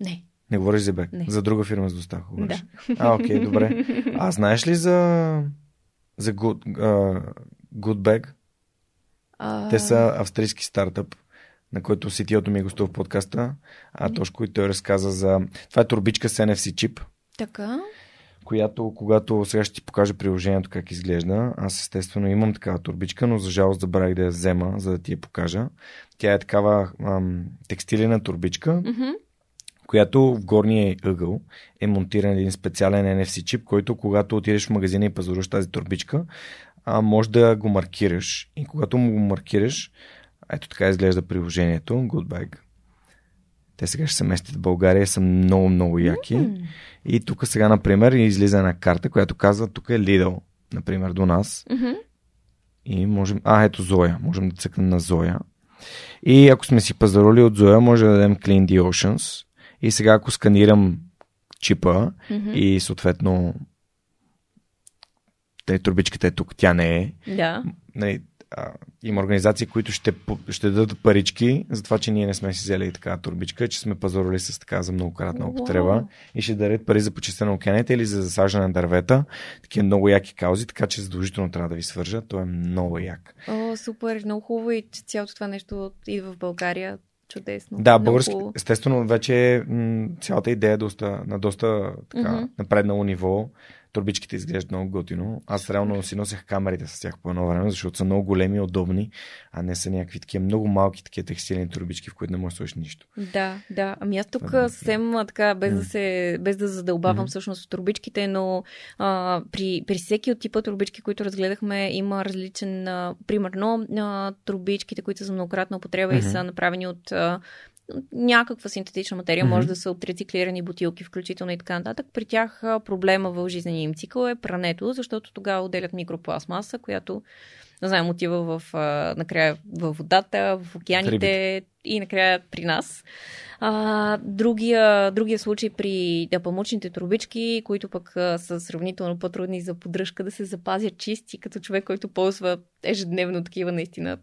[SPEAKER 2] Не.
[SPEAKER 1] Не говориш за eBag? Не. За друга фирма с доставка
[SPEAKER 2] говориш?
[SPEAKER 1] Да. А, окей, добре. А знаеш ли за, за Good, uh, Goodbag? А... Те са австрийски стартъп на който CTO-то ми е гостува в подкаста, а Тошко и той разказа за... Това е турбичка с NFC чип.
[SPEAKER 2] Така.
[SPEAKER 1] Която, когато сега ще ти покажа приложението как изглежда, аз ъестествено имам такава турбичка, но за жалост забравих да я взема, за да ти я покажа. Тя е такава ам, текстилена турбичка,
[SPEAKER 2] mm-hmm.
[SPEAKER 1] която в горния ъгъл е монтиран един специален NFC чип, който когато отидеш в магазина и пазаруваш тази турбичка, а, може да го маркираш. И когато му го маркираш, ето така изглежда приложението Goodbag. Те сега ще се местят в България, са много, много яки. Mm. И тук сега, например, излиза една карта, която казва, тук е Lidl, например, до нас.
[SPEAKER 2] Mm-hmm.
[SPEAKER 1] И можем... А, ето Зоя. Можем да цъкнем на Зоя. И ако сме си пазароли от Зоя, може да дадем Clean the Oceans. И сега, ако сканирам чипа
[SPEAKER 2] mm-hmm.
[SPEAKER 1] и съответно те турбичката е тук, тя не е.
[SPEAKER 2] Да.
[SPEAKER 1] Нали, а, има организации, които ще, ще дадат парички за това, че ние не сме си взели и така турбичка, че сме пазарили с така за многократна употреба wow. и ще дарят пари за почистена на океаните или за засаждане на дървета. Такива много яки каузи, така че задължително трябва да ви свържа. То е много як.
[SPEAKER 2] О, супер, много хубаво и че цялото това нещо идва в България. Чудесно.
[SPEAKER 1] Да, български, естествено, вече м- цялата идея е доста, на доста така, mm-hmm. напреднало ниво турбичките изглеждат много готино. Аз реално си носех камерите с тях по едно време, защото са много големи и удобни, а не са някакви такива много малки такива текстилни турбички, в които не можеш да сложиш нищо.
[SPEAKER 2] Да, да. Ами аз тук да, съвсем така, без, mm. да се, без да задълбавам mm-hmm. всъщност турбичките, но а, при, при всеки от типа турбички, които разгледахме, има различен, а, примерно, а, турбичките, които са многократна употреба mm-hmm. и са направени от а, някаква синтетична материя, mm-hmm. може да са от рециклирани бутилки, включително и така нататък. При тях проблема в жизнения им цикъл е прането, защото тогава отделят микропластмаса, която, не знам, отива в, накрая в водата, в океаните и накрая при нас. А, другия, другия случай при да, памучните трубички, които пък а, са сравнително по-трудни за поддръжка, да се запазят чисти, като човек, който ползва ежедневно такива наистина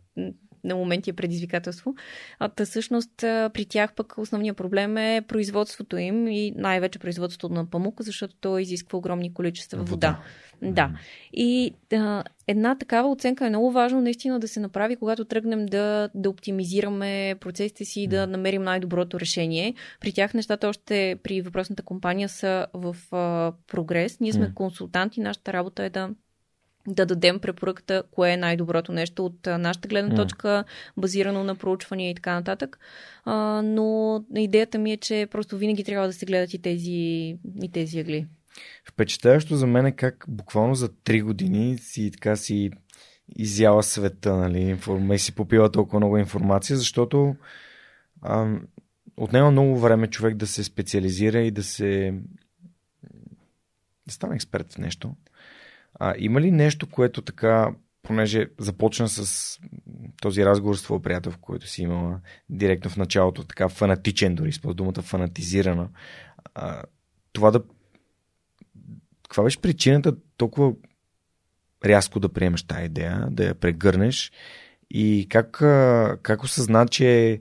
[SPEAKER 2] на моменти е предизвикателство. А, та всъщност при тях пък основният проблем е производството им и най-вече производството на памук, защото то изисква огромни количества вода. вода. Да. И а, една такава оценка е много важно наистина да се направи, когато тръгнем да, да оптимизираме процесите си и да намерим най-доброто решение. При тях нещата още при въпросната компания са в а, прогрес. Ние сме консултанти, нашата работа е да да дадем препоръката, кое е най-доброто нещо от нашата гледна точка, базирано на проучвания и така нататък. А, но идеята ми е, че просто винаги трябва да се гледат и тези, и тези ягли.
[SPEAKER 1] Впечатляващо за мен е как буквално за 3 години си така си изяла света, нали, и си попила толкова много информация, защото а, отнема много време човек да се специализира и да се да стане експерт в нещо. А, има ли нещо, което така, понеже започна с този разговор с твоя приятел, който си имала директно в началото, така фанатичен, дори с думата фанатизирана, а, това да. Каква беше причината толкова рязко да приемеш тази идея, да я прегърнеш и как, как осъзна, че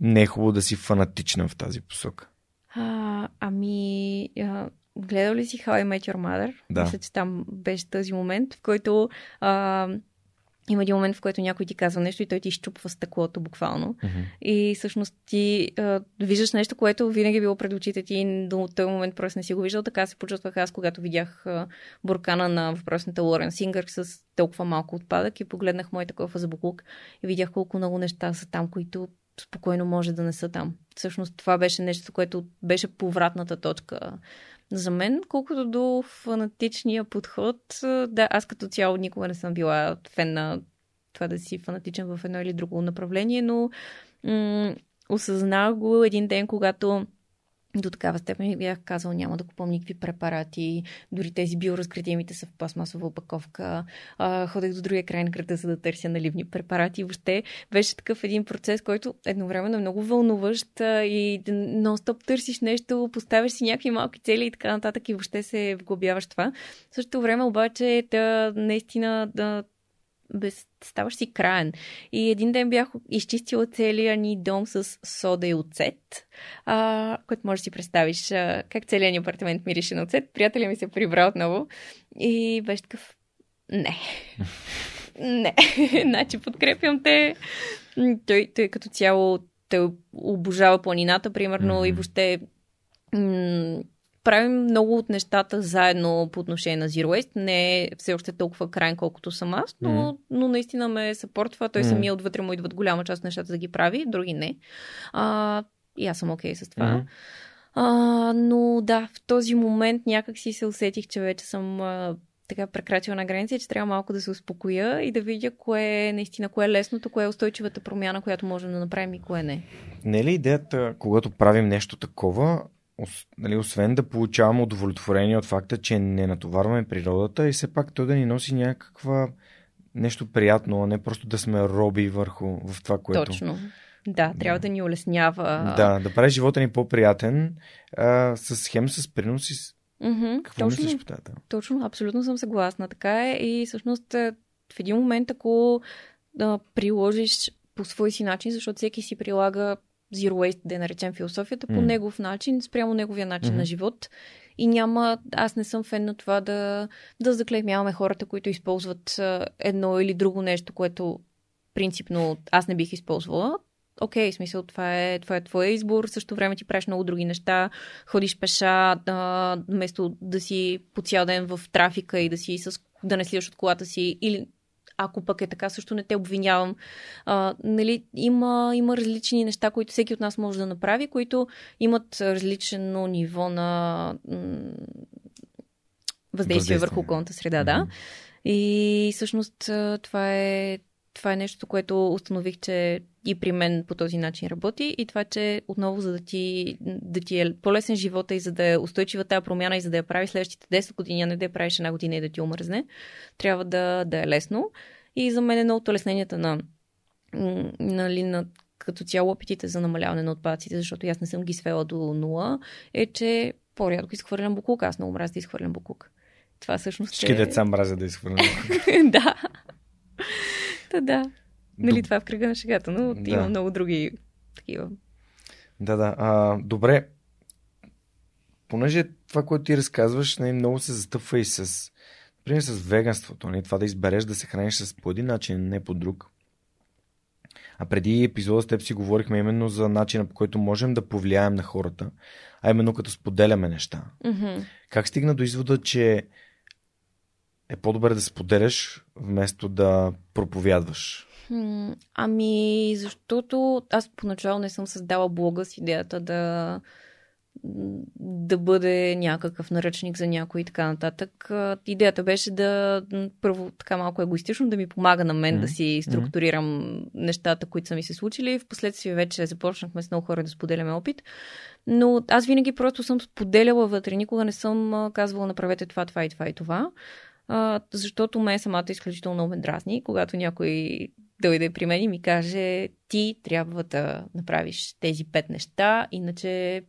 [SPEAKER 1] не е хубаво да си фанатична в тази посока?
[SPEAKER 2] А, ами, а, Гледал ли си How I Met Your Mother?
[SPEAKER 1] Да.
[SPEAKER 2] Мисля, че там беше този момент, в който а, има един момент, в който някой ти казва нещо и той ти изчупва стъклото буквално.
[SPEAKER 1] Mm-hmm.
[SPEAKER 2] И всъщност ти а, виждаш нещо, което винаги е било пред очите ти и до този момент просто не си го виждал. Така се почувствах аз, когато видях а, буркана на въпросната Лорен Сингър с толкова малко отпадък и погледнах моята кофа за буклук и видях колко много неща са там, които спокойно може да не са там. Всъщност това беше нещо, което беше повратната точка За мен, колкото до фанатичния подход, да, аз като цяло никога не съм била фен на това да си фанатичен в едно или друго направление, но м- осъзнах го един ден, когато до такава степен бях казал, няма да купувам никакви препарати, дори тези биоразградимите са в пластмасова опаковка. Ходех до другия край на града, за да търся наливни препарати. И въобще беше такъв един процес, който едновременно е много вълнуващ и нон-стоп търсиш нещо, поставяш си някакви малки цели и така нататък и въобще се вглобяваш това. В същото време обаче да наистина да без, ставаш си краен. И един ден бях изчистила целия ни дом с сода и оцет, а, който можеш да си представиш а, как целият ни апартамент мирише на оцет. Приятеля ми се прибра отново и беше такъв не. не. значи подкрепям те. Той, той като цяло той обожава планината, примерно, mm-hmm. и въобще м- правим много от нещата заедно по отношение на Zero Waste. Не е все още толкова крайен, колкото съм аз, но, mm. но наистина ме съпортва. Той mm. самия отвътре му идват голяма част от нещата да ги прави, други не. А, и аз съм окей okay с това. Mm. А, но да, в този момент някак си се усетих, че вече съм а, така прекрачила на граница, че трябва малко да се успокоя и да видя кое е наистина, кое е лесното, кое е устойчивата промяна, която можем да направим и кое не.
[SPEAKER 1] Не е ли идеята, когато правим нещо такова, нали, освен да получаваме удовлетворение от факта, че не натоварваме природата и все пак той да ни носи някаква нещо приятно, а не просто да сме роби върху в това, което...
[SPEAKER 2] Точно. Да, трябва да, да ни улеснява.
[SPEAKER 1] Да, да прави живота ни по-приятен а, с хем с принос и с...
[SPEAKER 2] Mm-hmm,
[SPEAKER 1] Какво точно, мислиш по тази
[SPEAKER 2] Точно, абсолютно съм съгласна. Така е и всъщност е, в един момент, ако да приложиш по свой си начин, защото всеки си прилага Zero Waste, да наречем философията, по mm. негов начин, спрямо неговия начин mm-hmm. на живот. И няма, аз не съм фен на това да, да заклеймяваме хората, които използват едно или друго нещо, което принципно аз не бих използвала. Окей, okay, смисъл, това е, това е твоя избор, също време ти правиш много други неща, ходиш пеша, да, вместо да си по цял ден в трафика и да си с, да не слизаш от колата си, или ако пък е така, също не те обвинявам. А, нали, има, има различни неща, които всеки от нас може да направи, които имат различно ниво на м- въздействие върху околната среда, да. Mm-hmm. И всъщност това е това е нещо, което установих, че и при мен по този начин работи и това, че отново за да ти, да ти е по-лесен живота и за да е устойчива тази промяна и за да я прави следващите 10 години, а не да я правиш една година и да ти омръзне, трябва да, да е лесно. И за мен едно от улесненията на, нали, на като цяло опитите за намаляване на отпадците, защото аз не съм ги свела до нула, е, че по-рядко изхвърлям буклук. Аз много мразя да изхвърлям буклук. Това всъщност
[SPEAKER 1] Всички е... деца мразят да изхвърлям буклук.
[SPEAKER 2] да. Та да. Нали, това е в кръга на шегата, но да. има много други такива.
[SPEAKER 1] Да, да. А, добре. Понеже това, което ти разказваш, не, нали, много се застъпва и с, например, с веганството. Не? Нали, това да избереш да се храниш с по един начин, не по друг. А преди епизода с теб си говорихме именно за начина по който можем да повлияем на хората, а именно като споделяме неща.
[SPEAKER 2] Mm-hmm.
[SPEAKER 1] Как стигна до извода, че е по-добре да споделяш, вместо да проповядваш?
[SPEAKER 2] Ами, защото аз поначало не съм създала блога с идеята да да бъде някакъв наръчник за някой и така нататък. Идеята беше да първо така малко егоистично да ми помага на мен mm-hmm. да си структурирам mm-hmm. нещата, които са ми се случили. Впоследствие вече започнахме с много хора да споделяме опит. Но аз винаги просто съм споделяла вътре. Никога не съм казвала направете това, това и това и това а, защото мен самата изключително много ме дразни, когато някой дойде при мен и ми каже, ти трябва да направиш тези пет неща, иначе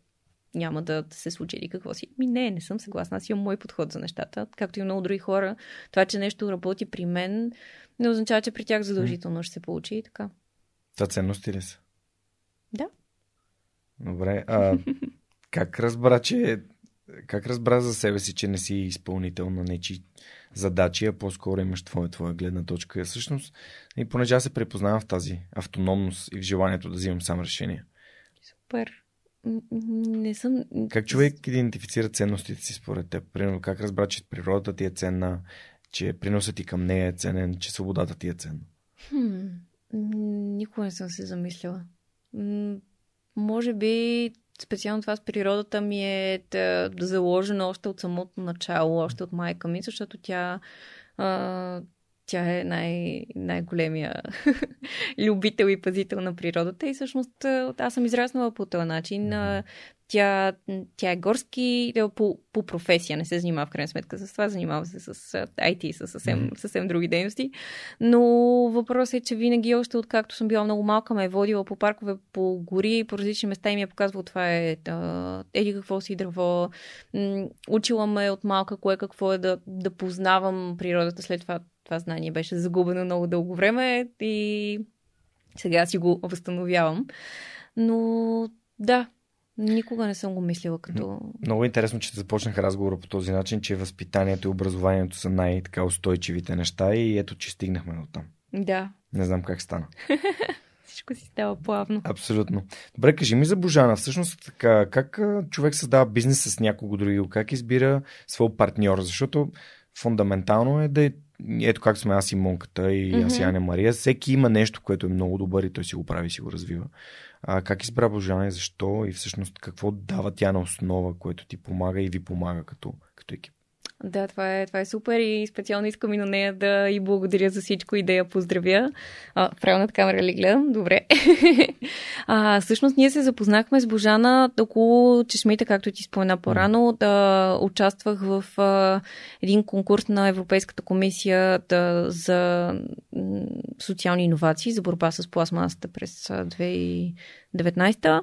[SPEAKER 2] няма да се случи или какво си. Ми не, не съм съгласна. Аз имам мой подход за нещата, както и много други хора. Това, че нещо работи при мен, не означава, че при тях задължително ще се получи и така.
[SPEAKER 1] Това ценности ли са?
[SPEAKER 2] Да.
[SPEAKER 1] Добре. А, как разбра, че как разбра за себе си, че не си изпълнител на нечи задачи, а по-скоро имаш твоя, твоя гледна точка. И всъщност, и понеже аз се препознавам в тази автономност и в желанието да взимам сам решение.
[SPEAKER 2] Супер. Не съм.
[SPEAKER 1] Как човек идентифицира ценностите си според теб? Примерно, как разбра, че природата ти е ценна, че приносът ти към нея е ценен, че свободата ти е ценна?
[SPEAKER 2] Хм, никога не съм се замислила. може би специално това с природата ми е да заложено още от самото начало, още от майка ми, защото тя а, тя е най- най-големия любител и пазител на природата и всъщност аз съм израснала по този начин. Тя, тя е горски по, по професия, не се занимава в крайна сметка с това, занимава се с IT и с съвсем, съвсем други дейности. Но въпросът е, че винаги още откакто съм била много малка, ме е водила по паркове, по гори, по различни места и ми е показвала това е еди какво си дърво. Учила ме от малка кое какво е да, да познавам природата. След това това знание беше загубено много дълго време и сега си го възстановявам. Но да, Никога не съм го мислила като...
[SPEAKER 1] Много интересно, че започнах разговора по този начин, че възпитанието и образованието са най-така устойчивите неща и ето, че стигнахме до там.
[SPEAKER 2] Да.
[SPEAKER 1] Не знам как стана.
[SPEAKER 2] Всичко си става плавно.
[SPEAKER 1] Абсолютно. Добре, кажи ми за Божана. Всъщност, така, как човек създава бизнес с някого други? Как избира своя партньор? Защото фундаментално е да е ето как сме аз и Монката и аз и Аня Мария, всеки има нещо, което е много добър и той си го прави, си го развива. А, как избра Божана и защо и всъщност какво дава тя на основа, което ти помага и ви помага като, като екип?
[SPEAKER 2] Да, това е, това е супер и специално искам и на нея да и благодаря за всичко и да я поздравя. А, правилната камера ли гледам? Добре. а, всъщност ние се запознахме с Божана около чешмите, както ти спомена по-рано. Да участвах в а, един конкурс на Европейската комисия да, за социални иновации, за борба с пластмасата през 2019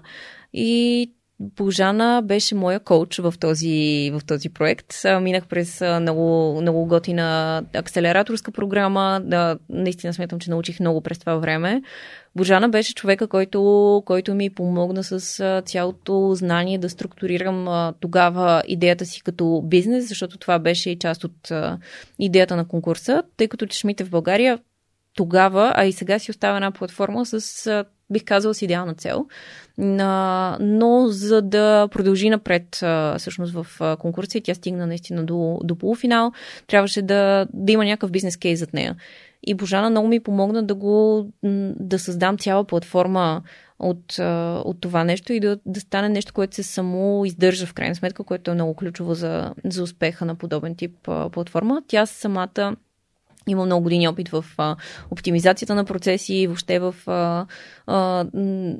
[SPEAKER 2] и Божана беше моя коуч в този, в този проект. Минах през много, много готина акселераторска програма. Да, наистина смятам, че научих много през това време. Божана беше човека, който, който ми помогна с цялото знание да структурирам тогава идеята си като бизнес, защото това беше и част от идеята на конкурса, тъй като чешмите в България тогава, а и сега си остава една платформа с, бих казала, с идеална цел. Но за да продължи напред всъщност в конкурса тя стигна наистина до, до полуфинал, трябваше да, да има някакъв бизнес кейс зад нея. И Божана много ми помогна да го да създам цяла платформа от, от това нещо и да, да стане нещо, което се само издържа в крайна сметка, което е много ключово за, за успеха на подобен тип платформа. Тя самата има много години опит в а, оптимизацията на процеси, въобще в, а, а,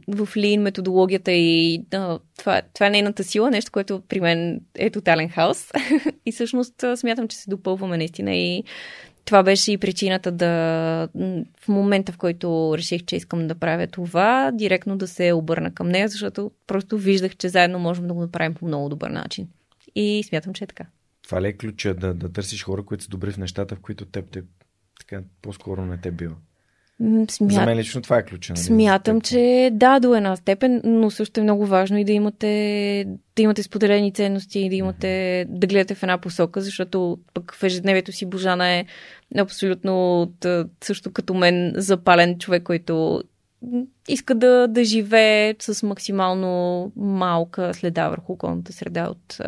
[SPEAKER 2] в Lean методологията и а, това, това е нейната сила, нещо, което при мен е тотален хаос. и всъщност смятам, че се допълваме наистина и това беше и причината да в момента, в който реших, че искам да правя това, директно да се обърна към нея, защото просто виждах, че заедно можем да го направим по много добър начин. И смятам, че е така.
[SPEAKER 1] Това ли е ключа да, да търсиш хора, които са добри в нещата, в които теб те така по-скоро не те бива? Смят... За мен лично това е ключа. Нали?
[SPEAKER 2] Смятам, че да, до една степен, но също е много важно и да имате, да имате споделени ценности и да имате, mm-hmm. да гледате в една посока, защото пък в ежедневието си Божана е абсолютно също като мен запален човек, който иска да, да живее с максимално малка следа върху околната среда от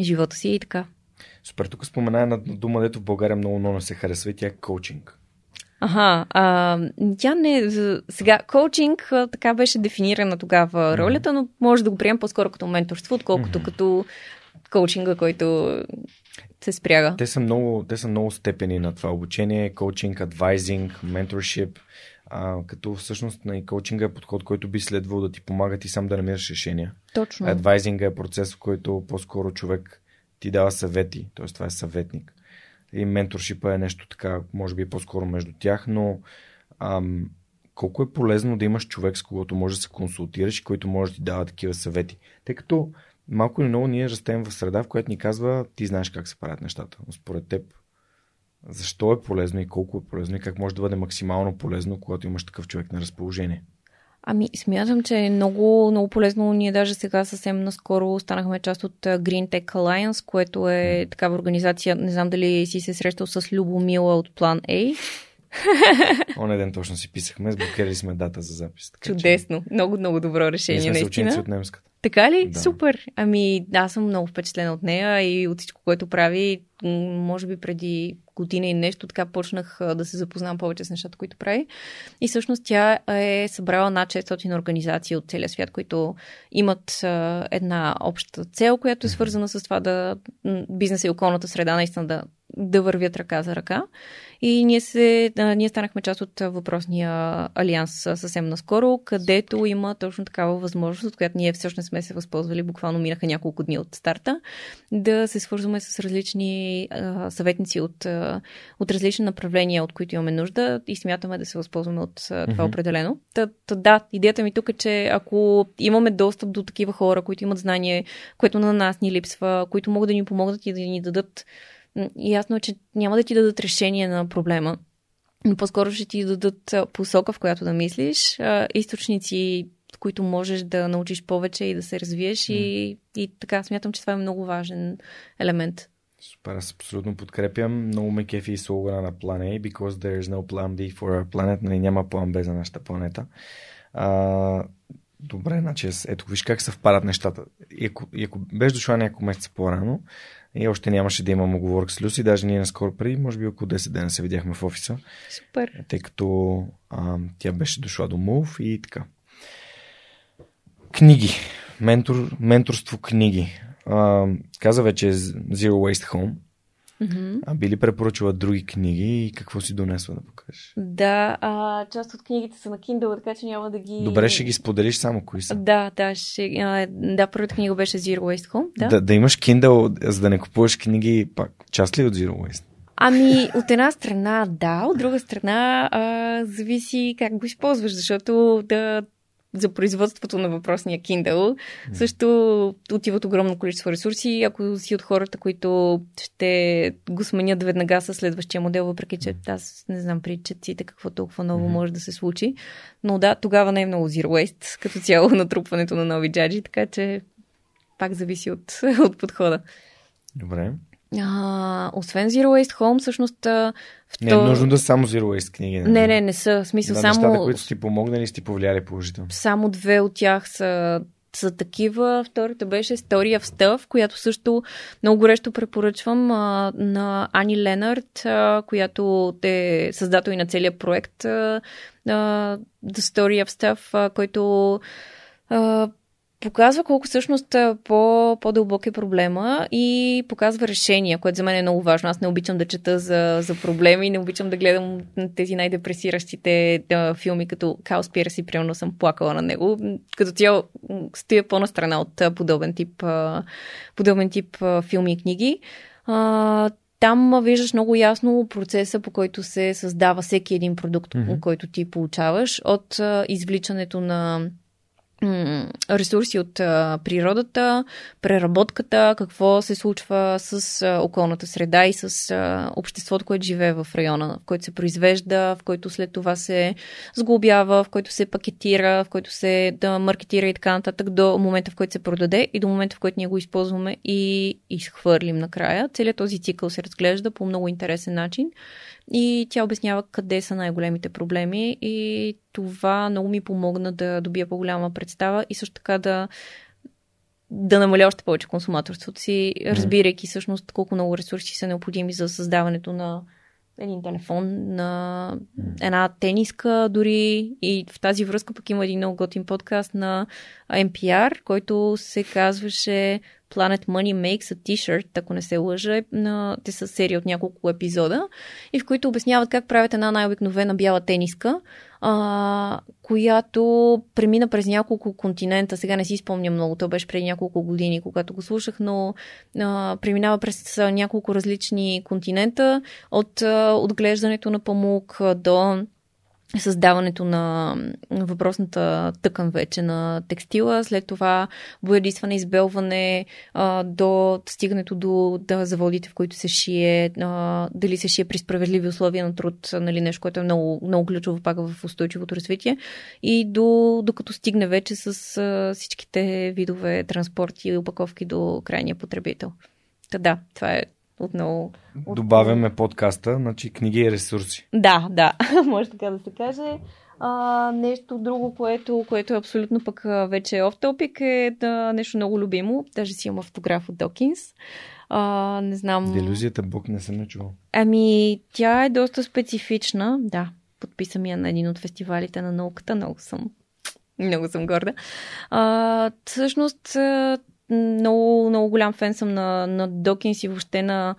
[SPEAKER 2] живота си и така.
[SPEAKER 1] Супер, тук спомена една дума, дето в България много, много се харесва и тя е коучинг.
[SPEAKER 2] Ага, а, тя не. Сега, коучинг така беше дефинирана тогава ролята, но може да го приемем по-скоро като менторство, отколкото mm-hmm. като коучинга, който се спряга.
[SPEAKER 1] Те са много, те са много степени на това обучение, коучинг, адвайзинг, менторшип, а, като всъщност на коучинга е подход, който би следвал да ти помага ти сам да намираш решения.
[SPEAKER 2] Точно.
[SPEAKER 1] Адвайзинга е процес, в който по-скоро човек ти дава съвети, т.е. това е съветник. И менторшипа е нещо така, може би по-скоро между тях, но ам, колко е полезно да имаш човек, с когото може да се консултираш и който може да ти дава такива съвети. Тъй като малко или много ние растем в среда, в която ни казва ти знаеш как се правят нещата. Но според теб, защо е полезно и колко е полезно и как може да бъде максимално полезно, когато имаш такъв човек на разположение?
[SPEAKER 2] Ами, смятам, че е много, много полезно. Ние даже сега съвсем наскоро станахме част от Green Tech Alliance, което е такава организация. Не знам дали си се срещал с Любомила от План A.
[SPEAKER 1] Оне ден точно си писахме, сблокирали сме дата за запис.
[SPEAKER 2] Така, Чудесно. Че... Много, много добро решение,
[SPEAKER 1] Ние
[SPEAKER 2] сме наистина.
[SPEAKER 1] Се от немската.
[SPEAKER 2] Така ли?
[SPEAKER 1] Да.
[SPEAKER 2] Супер! Ами, аз съм много впечатлена от нея и от всичко, което прави. Може би преди година и нещо, така почнах да се запознавам повече с нещата, които прави. И всъщност тя е събрала над 600 организации от целия свят, които имат една обща цел, която е свързана с това да бизнеса и околната среда наистина да, да вървят ръка за ръка. И ние, се, а, ние станахме част от въпросния алианс съвсем наскоро, където има точно такава възможност, от която ние всъщност сме се възползвали. Буквално минаха няколко дни от старта, да се свързваме с различни а, съветници от, а, от различни направления, от които имаме нужда и смятаме да се възползваме от а, това определено. Та, та, да, идеята ми тук е, че ако имаме достъп до такива хора, които имат знание, което на нас ни липсва, които могат да ни помогнат и да ни дадат Ясно е, че няма да ти дадат решение на проблема, но по-скоро ще ти дадат посока, в която да мислиш, източници, които можеш да научиш повече и да се развиеш и, и така смятам, че това е много важен елемент.
[SPEAKER 1] Супер, аз абсолютно подкрепям. Много ме кефи и слогана на план A, because there is no plan B for our planet. Нали, няма план Б за нашата планета. А, добре, значи, ето виж как съвпадат нещата. И ако, и ако беше дошла няколко месеца по-рано, и още нямаше да имам оговорка с Люси, даже ние наскоро преди, може би около 10 дена се видяхме в офиса,
[SPEAKER 2] Супер.
[SPEAKER 1] тъй като а, тя беше дошла до Move и така. Книги. Ментор, менторство книги. А, каза вече Zero Waste Home.
[SPEAKER 2] Мгм.
[SPEAKER 1] А би ли препоръчала други книги и какво си донесла да покажеш?
[SPEAKER 2] Да, а, част от книгите са на Kindle, така че няма да ги...
[SPEAKER 1] Добре, ще ги споделиш само кои са.
[SPEAKER 2] Да, да, ще, а, да, първата книга беше Zero Waste Home. Да.
[SPEAKER 1] Да, да имаш Kindle, за да не купуваш книги, пак част ли от Zero Waste?
[SPEAKER 2] Ами, от една страна да, от друга страна а, зависи как го използваш, защото да, за производството на въпросния Kindle също отиват огромно количество ресурси. Ако си от хората, които ще го сменят веднага с следващия модел, въпреки че аз не знам при четците какво толкова ново
[SPEAKER 1] Мгм.
[SPEAKER 2] може да се случи. Но да, тогава не е много zero waste, като цяло натрупването на нови джаджи, така че пак зависи от, от подхода.
[SPEAKER 1] Добре.
[SPEAKER 2] А, освен Zero Waste Home, всъщност
[SPEAKER 1] Не е нужно да са само Zero Waste книги. нали?
[SPEAKER 2] Не, не, не са. В смисъл,
[SPEAKER 1] да,
[SPEAKER 2] само,
[SPEAKER 1] нещата, които ти помогнали, са ти повлияли положително.
[SPEAKER 2] само две от тях са, са такива. Втората беше Story of Stuff, която също много горещо препоръчвам а, на Ани Ленард, а, която е създател и на целият проект а, The Story of Stuff, а, който а, показва колко всъщност по, по-дълбок е проблема и показва решения, което за мен е много важно. Аз не обичам да чета за, за проблеми, не обичам да гледам тези най-депресиращите да, филми, като Каоспира примерно съм плакала на него. Като цяло м, стоя по-настрана от подобен тип, подобен тип филми и книги. Там виждаш много ясно процеса, по който се създава всеки един продукт, mm-hmm. който ти получаваш, от извличането на ресурси от природата, преработката, какво се случва с околната среда и с обществото, което живее в района, в който се произвежда, в който след това се сглобява, в който се пакетира, в който се да маркетира и така нататък до момента, в който се продаде и до момента, в който ние го използваме и изхвърлим накрая. Целият този цикъл се разглежда по много интересен начин и тя обяснява къде са най-големите проблеми и това много ми помогна да добия по-голяма представа и също така да да намаля още повече консуматорството си, разбирайки всъщност колко много ресурси са необходими за създаването на един телефон, на една тениска дори. И в тази връзка пък има един много готин подкаст на NPR, който се казваше Planet Money Makes a T-shirt, ако не се лъжа. На... Те са серия от няколко епизода и в които обясняват как правят една най-обикновена бяла тениска, а, която премина през няколко континента. Сега не си спомням много, то беше преди няколко години, когато го слушах, но а, преминава през няколко различни континента, от а, отглеждането на памук до създаването на въпросната тъкан вече на текстила, след това боядисване, избелване, а, до стигането до да, заводите, в които се шие, а, дали се шие при справедливи условия на труд, нали, нещо, което е много, много ключово пак в устойчивото развитие, и до, докато стигне вече с а, всичките видове транспорти и опаковки до крайния потребител. Та да, това е отново
[SPEAKER 1] Добавяме подкаста, значи книги и ресурси.
[SPEAKER 2] да, да, може така да се каже. А, нещо друго, което, което е абсолютно пък вече е оф топик е да, нещо много любимо. Даже си има фотограф от Докинс. А, не знам.
[SPEAKER 1] Делюзията Бог не съм не чувал.
[SPEAKER 2] Ами, тя е доста специфична. Да, подписам я на един от фестивалите на науката. Много съм, много съм горда. А, всъщност, много, много голям фен съм на, на Докинс и въобще на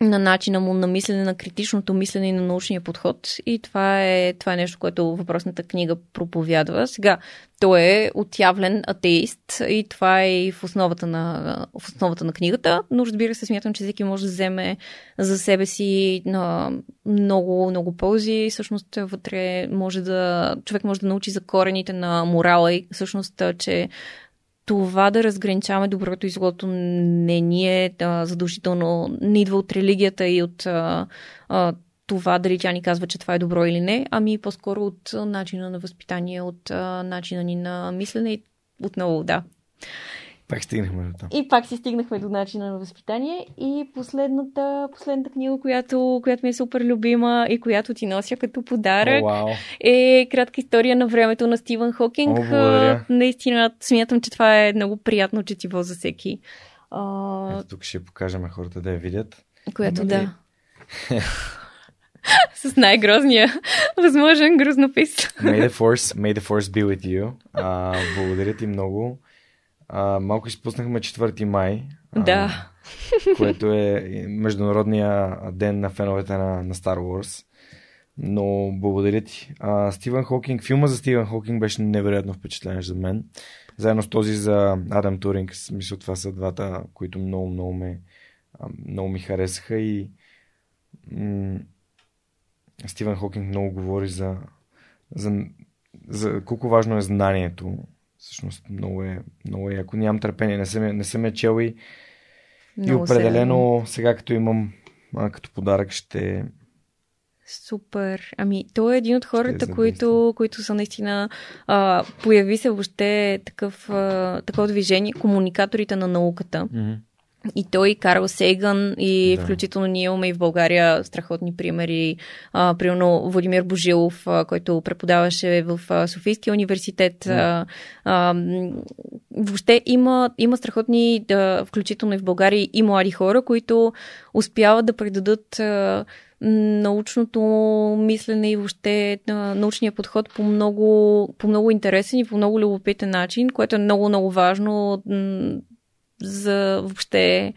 [SPEAKER 2] на начина му на мислене, на критичното мислене и на научния подход. И това е, това е нещо, което въпросната книга проповядва. Сега, той е отявлен атеист и това е и в основата на, в основата на книгата, но разбира се, смятам, че всеки може да вземе за себе си на много, много ползи. Всъщност, вътре може да, човек може да научи за корените на морала и всъщност, че това да разграничаваме доброто и злото не ни е да, задължително, не идва от религията и от а, а, това дали тя ни казва, че това е добро или не, ами по-скоро от начина на възпитание, от а, начина ни на мислене и отново, да.
[SPEAKER 1] Пак стигнахме до там.
[SPEAKER 2] И пак си стигнахме до начина на възпитание. И последната, последната книга, която, която ми е супер любима и която ти нося като подарък,
[SPEAKER 1] О, вау.
[SPEAKER 2] е кратка история на времето на Стивън Хокинг.
[SPEAKER 1] О, благодаря.
[SPEAKER 2] Наистина смятам, че това е много приятно четиво за всеки. А,
[SPEAKER 1] Ето тук ще покажем хората да я видят.
[SPEAKER 2] която
[SPEAKER 1] ли-
[SPEAKER 2] да. С най-грозния възможен грознопис.
[SPEAKER 1] May the force, may the force be with you. А, благодаря ти много. А, малко изпуснахме 4 май. А,
[SPEAKER 2] Да.
[SPEAKER 1] което е Международния ден на феновете на, на Star Wars. Но благодаря ти. А, Стивен Хокинг, филма за Стивен Хокинг беше невероятно впечатляващ за мен. Заедно с този за Адам Туринг. Смисъл, това са двата, които много, много, ме, а, много ми харесаха и м- Стивен Хокинг много говори за, за, за колко важно е знанието. Всъщност много е, много е яко. Нямам търпение, не съм, не съм я чел и, и
[SPEAKER 2] Много се
[SPEAKER 1] определено сега като имам а, като подарък ще...
[SPEAKER 2] Супер. Ами, той е един от хората, които, които са наистина... А, появи се въобще такъв, а, такова движение, комуникаторите на науката. И той, и Карл Сейган, и
[SPEAKER 1] Да.
[SPEAKER 2] включително ние имаме и в България страхотни примери. А, примерно Владимир Божилов, а, който преподаваше в а, Софийския университет.
[SPEAKER 1] Да.
[SPEAKER 2] А, а, въобще има, има страхотни, да, включително и в България, и млади хора, които успяват да предадат а, научното мислене и въобще научния подход по много, по много интересен и по много любопитен начин, което е много, много важно за въобще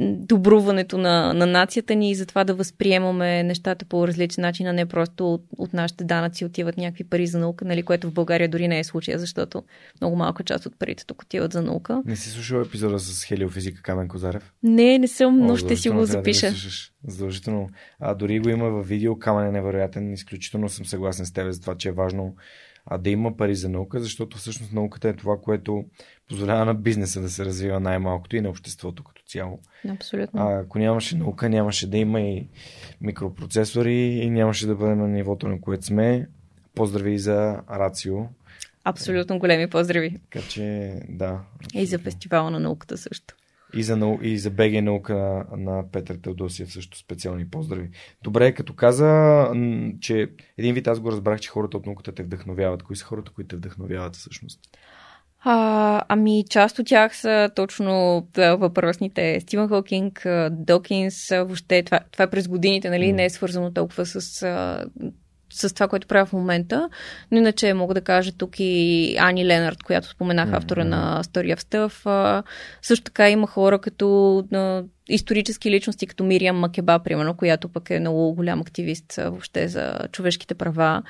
[SPEAKER 2] добруването на, на нацията ни и за това да възприемаме нещата по различен начин, а не просто от, от нашите данъци отиват някакви пари за наука, нали, което в България дори не е случая, защото много малка част от парите тук отиват за наука.
[SPEAKER 1] Не си слушал епизода с хелиофизика Камен Козарев?
[SPEAKER 2] Не, не съм, но
[SPEAKER 1] О,
[SPEAKER 2] ще си го
[SPEAKER 1] да
[SPEAKER 2] запиша.
[SPEAKER 1] слушаш. Задължително. А, дори го има във видео, Камен е невероятен. Изключително съм съгласен с теб за това, че е важно а, да има пари за наука, защото всъщност науката е това, което позволява на бизнеса да се развива най-малкото и на обществото като цяло.
[SPEAKER 2] Абсолютно.
[SPEAKER 1] А, ако нямаше наука, нямаше да има и микропроцесори и нямаше да бъдем на нивото, на което сме. Поздрави за Рацио.
[SPEAKER 2] Абсолютно големи поздрави.
[SPEAKER 1] Така че, да.
[SPEAKER 2] И за фестивала на науката също.
[SPEAKER 1] И за, нау... и за БГ наука на, на Петър Теодосиев също специални поздрави. Добре, като каза, че един вид аз го разбрах, че хората от науката те вдъхновяват. Кои са хората, които те вдъхновяват всъщност?
[SPEAKER 2] А, ами, част от тях са точно да, въпросните Стивен Хокинг, Докинс, въобще това, това е през годините, нали,
[SPEAKER 1] М.
[SPEAKER 2] не е свързано толкова с, а, с това, което правя в момента, но иначе мога да кажа тук и Ани Ленард, която споменах,
[SPEAKER 1] М,
[SPEAKER 2] автора на Story of Stuff. Също така има хора като а, исторически личности, като Мириам Макеба, примерно, която пък е много голям активист въобще за човешките права.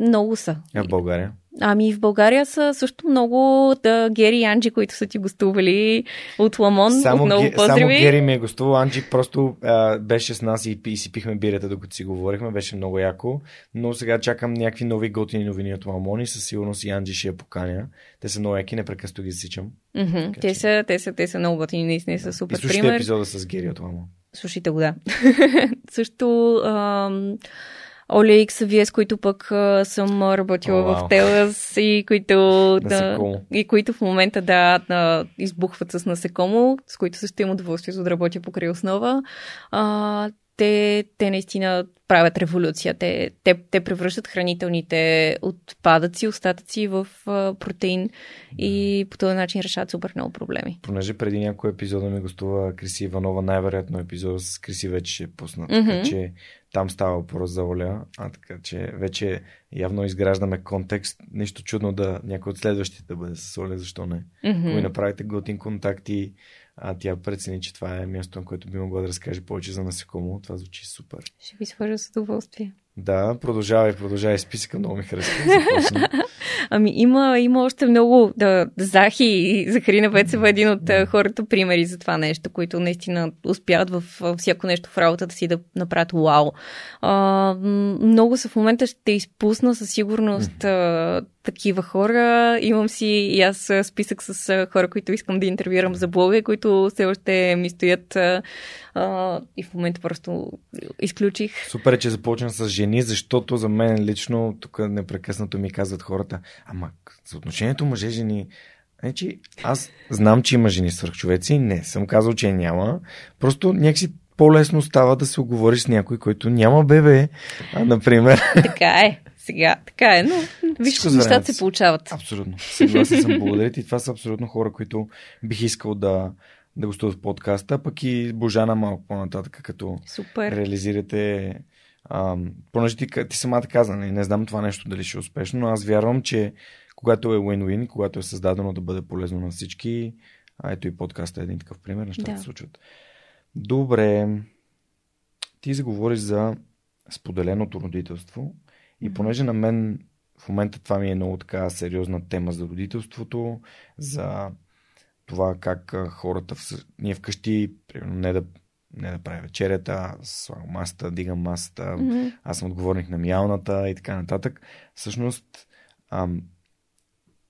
[SPEAKER 2] Много са.
[SPEAKER 1] А в България?
[SPEAKER 2] Ами в България са също много да, Гери и Анджи, които са ти гостували от Ламон.
[SPEAKER 1] Само,
[SPEAKER 2] Отново
[SPEAKER 1] Ге- само. Гери ми е гостувал. Анджи просто а, беше с нас и, и си пихме бирата, докато си говорихме. Беше много яко. Но сега чакам някакви нови готини новини от Мамони. Със сигурност и Анджи ще я поканя. Те са много яки, непрекъснато ги засичам. Така
[SPEAKER 2] Те,
[SPEAKER 1] че-
[SPEAKER 2] са, те, са, те са много готини, наистина са супер
[SPEAKER 1] и слушайте
[SPEAKER 2] пример.
[SPEAKER 1] епизода с Гери от Мамон.
[SPEAKER 2] Слушайте го, да. Също ам, И Ксавие, с които пък а, съм работила
[SPEAKER 1] О,
[SPEAKER 2] в
[SPEAKER 1] вау.
[SPEAKER 2] Телас и които, да, и които в момента да, да избухват с насекомо, с които също имам удоволствието да работя покрай основа. А, те, те наистина правят революция. Те, те, те превръщат хранителните отпадъци, остатъци в а, протеин и по този начин решават супер много проблеми.
[SPEAKER 1] Понеже преди някой епизода ми гостува Криси Иванова, най-вероятно епизод с Криси вече ще е пуснат. Mm-hmm. Така че там става въпрос за Оля, а така че вече явно изграждаме контекст. Нищо чудно да някой от следващите да бъде с Оля, защо не? Mm-hmm. Ако направите готин контакти, а тя прецени, че това е място, на което би могла да разкаже повече за насекомо. Това звучи супер.
[SPEAKER 2] Ще ви свържа с удоволствие.
[SPEAKER 1] Да, продължавай, продължавай. Списъка много ми харесва.
[SPEAKER 2] ами има, има още много. Да, Захи и Захарина Вецева е един от да. хората примери за това нещо, които наистина успяват в всяко нещо в работата си да направят вау. А, много са в момента ще изпусна със сигурност а, такива хора. Имам си и аз списък с хора, които искам да интервюирам за блога, които все още ми стоят а, и в момента просто изключих.
[SPEAKER 1] Супер че започна с жени, защото за мен лично тук непрекъснато ми казват хората, ама за отношението мъже-жени, Значи, аз знам, че има жени свърхчовеци, не съм казал, че няма. Просто някакси по-лесно става да се оговори с някой, който няма бебе, а, например.
[SPEAKER 2] Така е. Сега, така е, но виж, нещата се получават.
[SPEAKER 1] Абсолютно. Съгласен съм, благодаря ти. Това са абсолютно хора, които бих искал да, да гостуват в подкаста, пък и Божана малко по-нататък, като
[SPEAKER 2] Супер.
[SPEAKER 1] реализирате Ам, понеже ти, ти самата каза, не, не знам това нещо дали ще е успешно, но аз вярвам, че когато е win-win, когато е създадено да бъде полезно на всички, а ето и подкаста е един такъв пример, нещата да. се случват. Добре. Ти заговори за споделеното родителство и понеже на мен в момента това ми е много така сериозна тема за родителството, за това как хората, в... ние вкъщи, примерно, не да, не да правя вечерята, слагам масата, дигам масата, mm-hmm. аз съм отговорник на мялната и така нататък. Всъщност, ам,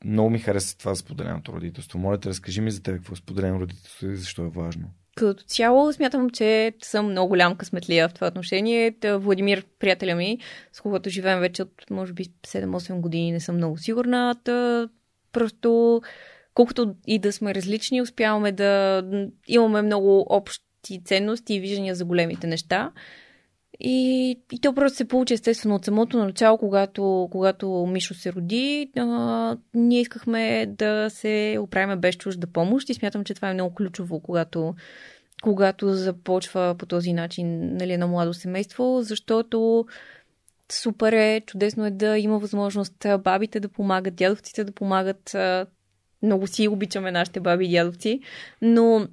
[SPEAKER 1] много ми хареса това споделеното родителство. Моля те, разкажи ми за теб какво е споделено родителство и защо е важно.
[SPEAKER 2] Като цяло смятам, че съм много голям късметлия в това отношение. Владимир, приятеля ми, с когото живеем вече от може би 7-8 години, не съм много сигурна. Та просто колкото и да сме различни, успяваме да имаме много общи ценности и виждания за големите неща. И, и то просто се получи естествено от самото начало, когато, когато Мишо се роди. А, ние искахме да се оправим без чужда помощ и смятам, че това е много ключово, когато, когато започва по този начин нали, едно младо семейство, защото супер е, чудесно е да има възможност бабите да помагат, дядовците да помагат. Много си обичаме нашите баби и дядовци, но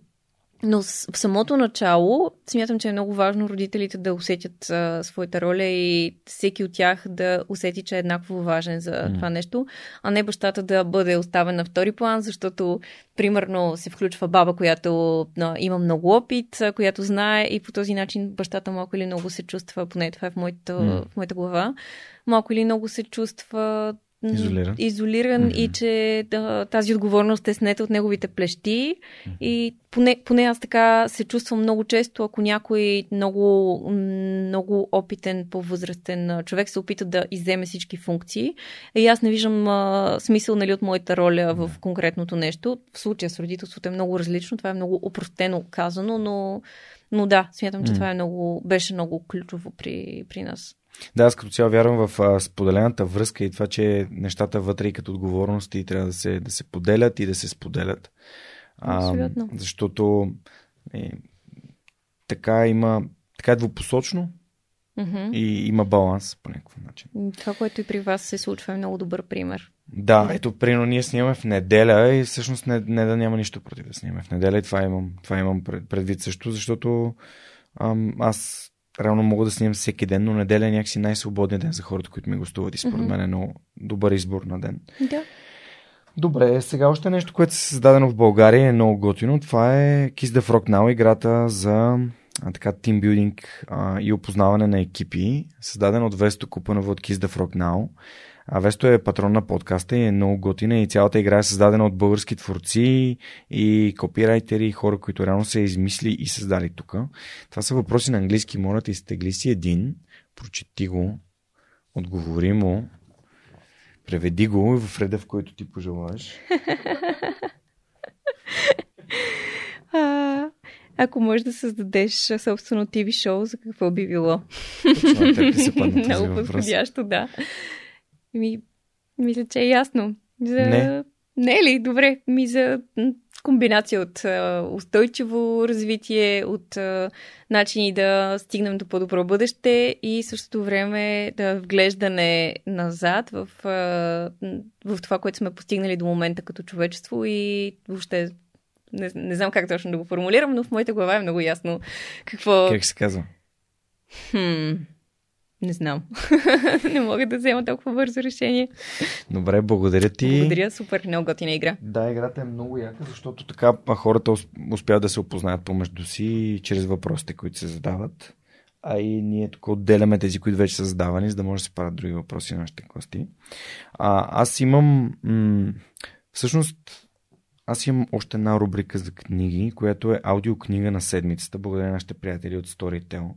[SPEAKER 2] но в самото начало смятам, че е много важно родителите да усетят а, своята роля и всеки от тях да усети, че е еднакво важен за mm. това нещо, а не бащата да бъде оставен на втори план, защото примерно се включва баба, която а, има много опит, а, която знае и по този начин бащата малко или много се чувства, поне това е в моята, mm. в моята глава, малко или много се чувства
[SPEAKER 1] Изолиран.
[SPEAKER 2] Изолиран mm-hmm. и че да, тази отговорност е снета от неговите плещи. Mm-hmm. И поне, поне аз така се чувствам много често, ако някой много, много опитен, по-възрастен човек се опита да изземе всички функции. И аз не виждам а, смисъл нали, от моята роля в конкретното нещо. В случая с родителството е много различно. Това е много опростено казано, но, но да, смятам, че mm-hmm. това е много, беше много ключово при, при нас.
[SPEAKER 1] Да, аз като цяло вярвам в а, споделената връзка и това, че нещата вътре и като отговорности трябва да се, да се поделят и да се споделят.
[SPEAKER 2] А,
[SPEAKER 1] защото е, така има, така е двупосочно
[SPEAKER 2] mm-hmm.
[SPEAKER 1] и има баланс по някакъв начин.
[SPEAKER 2] Това, което и при вас се случва е много добър пример.
[SPEAKER 1] Да, ето, примерно ние снимаме в неделя и всъщност не, не да няма нищо против да снимаме в неделя и това имам, това имам предвид също, защото ам, аз реално мога да снимам всеки ден, но неделя е някакси най-свободният ден за хората, които ми гостуват и според mm-hmm. мен е много добър избор на ден.
[SPEAKER 2] Да.
[SPEAKER 1] Добре, сега още нещо, което е създадено в България е много готино. Това е Kiss the Frog Now, играта за а, така тимбилдинг и опознаване на екипи, създадена от Весто Купанова от Kiss the Frog Now. А Весто е патрон на подкаста и е много готина и цялата игра е създадена от български творци и копирайтери и хора, които реално са измисли и създали тук. Това са въпроси на английски. Моля ти, стегли си един, прочети го, отговори му, преведи го в реда, в който ти пожелаеш.
[SPEAKER 2] Ако можеш да създадеш собствено TV шоу, за какво би било?
[SPEAKER 1] Много
[SPEAKER 2] подходящо, да. Ми, мисля, че е ясно. За...
[SPEAKER 1] Не.
[SPEAKER 2] Не е ли? Добре. Ми за комбинация от а, устойчиво развитие, от а, начини да стигнем до по-добро бъдеще и същото време да вглеждане назад в, а, в това, което сме постигнали до момента като човечество и въобще не, не знам как точно да го формулирам, но в моята глава е много ясно какво...
[SPEAKER 1] Как се казва?
[SPEAKER 2] Хм... Не знам. не мога да взема толкова бързо решение.
[SPEAKER 1] Добре, благодаря ти.
[SPEAKER 2] Благодаря, супер, много готина игра.
[SPEAKER 1] Да, играта е много яка, защото така хората успяват да се опознаят помежду си чрез въпросите, които се задават. А и ние тук отделяме тези, които вече са задавани, за да може да се правят други въпроси на нашите гости. А, аз имам... М- всъщност, аз имам още една рубрика за книги, която е аудиокнига на седмицата, благодаря на нашите приятели от Storytel.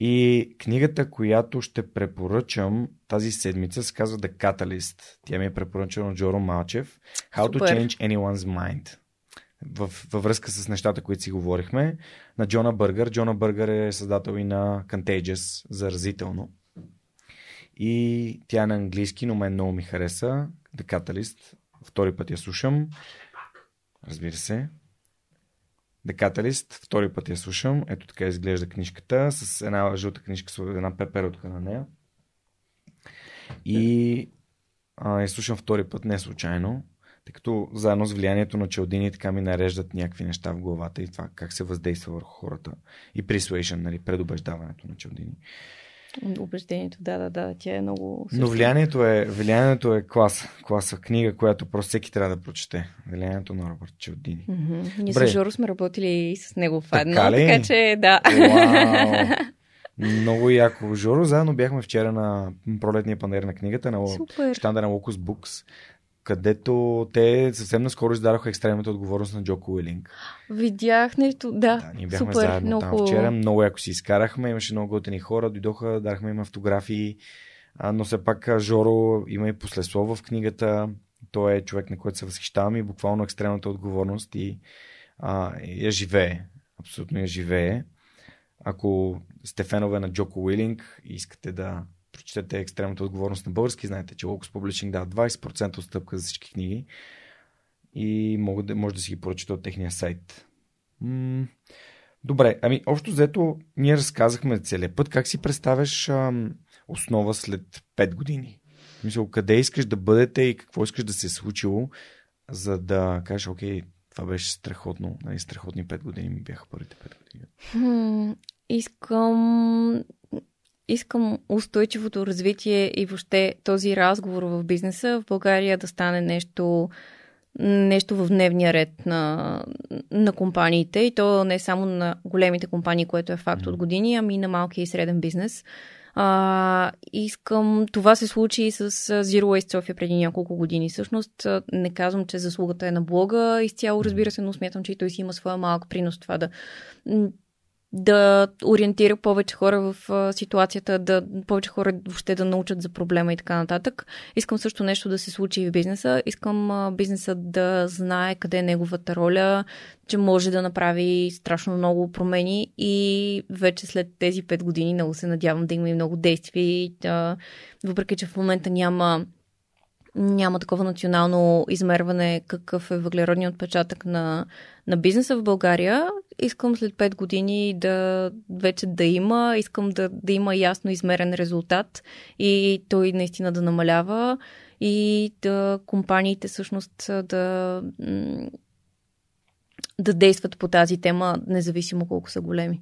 [SPEAKER 1] И книгата, която ще препоръчам тази седмица, се казва The Catalyst. Тя ми е препоръчана от Джоро Малчев. How Супер. to Change Anyone's Mind. В, във връзка с нещата, които си говорихме, на Джона Бъргър. Джона Бъргър е създател и на Contagious, заразително. И тя е на английски, но мен много ми хареса. The Catalyst. Втори път я слушам. Разбира се. Декаталист, втори път я слушам. Ето така изглежда книжката, с една жълта книжка, с една пеперотка на нея. И а, я слушам втори път, не случайно, тъй като заедно с влиянието на Чалдини така ми нареждат някакви неща в главата и това как се въздейства върху хората. И persuasion, нали, предубеждаването на Чалдини.
[SPEAKER 2] Убеждението, да, да, да, тя е много...
[SPEAKER 1] Но влиянието е, влиянието е класа, класа книга, която просто всеки трябва да прочете. Влиянието на Робърт Челдини.
[SPEAKER 2] Mm-hmm. Ние с Жоро сме работили с него в едно, така, ли? така че да.
[SPEAKER 1] Уау. Много яко. Жоро, заедно бяхме вчера на пролетния панер на книгата на Штанда на Locus Books където те съвсем наскоро издадоха екстремната отговорност на Джоко Уилинг.
[SPEAKER 2] Видях нещо, да.
[SPEAKER 1] да ние бяхме Супер, заедно много... там вчера, много яко си изкарахме, имаше много готини хора, дойдоха, дарахме им автографии, но все пак Жоро има и послеслово в книгата, той е човек, на който се възхищавам и буквално екстремната отговорност и а, я живее, абсолютно я живее. Ако сте фенове на Джоко Уилинг и искате да прочетете екстремната отговорност на български, знаете, че Locus Publishing дава 20% отстъпка за всички книги и могат да, може да си ги поръчате от техния сайт. М- Добре, ами общо взето ние разказахме целият път. Как си представяш ам, основа след 5 години? Мисля, къде искаш да бъдете и какво искаш да се е случило, за да кажеш, окей, това беше страхотно. Нали, страхотни 5 години ми бяха първите 5 години.
[SPEAKER 2] Хм, искам искам устойчивото развитие и въобще този разговор в бизнеса в България да стане нещо, нещо в дневния ред на, на компаниите и то не само на големите компании, което е факт от години, ами и на малкия и среден бизнес. А, искам. Това се случи и с Zero Waste Sofia преди няколко години. Всъщност, не казвам, че заслугата е на блога изцяло, разбира се, но смятам, че и той си има своя малък принос това да да ориентира повече хора в а, ситуацията, да повече хора въобще да научат за проблема и така нататък. Искам също нещо да се случи и в бизнеса. Искам а, бизнеса да знае къде е неговата роля, че може да направи страшно много промени и вече след тези пет години много се надявам да има и много действия. Да, въпреки, че в момента няма няма такова национално измерване какъв е въглеродният отпечатък на, на бизнеса в България. Искам след 5 години да вече да има, искам да, да има ясно измерен резултат и той наистина да намалява и да компаниите всъщност да, да действат по тази тема, независимо колко са големи.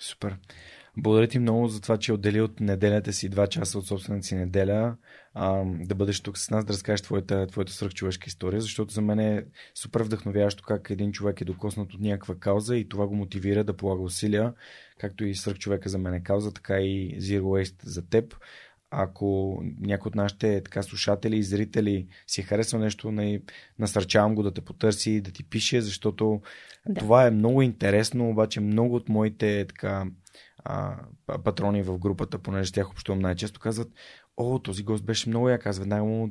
[SPEAKER 1] Супер. Благодаря ти много за това, че отдели от неделята си два часа от собствената си неделя а, да бъдеш тук с нас, да разкажеш твоята, твоята свръхчовешка история, защото за мен е супер вдъхновяващо как един човек е докоснат от някаква кауза и това го мотивира да полага усилия, както и свръхчовека за мен е кауза, така и Zero Waste за теб. Ако някой от нашите така, слушатели и зрители си е харесал нещо, насърчавам го да те потърси, да ти пише, защото да. това е много интересно, обаче много от моите така, а, патрони в групата, понеже тях общувам най-често, казват, о, този гост беше много як. Аз веднага му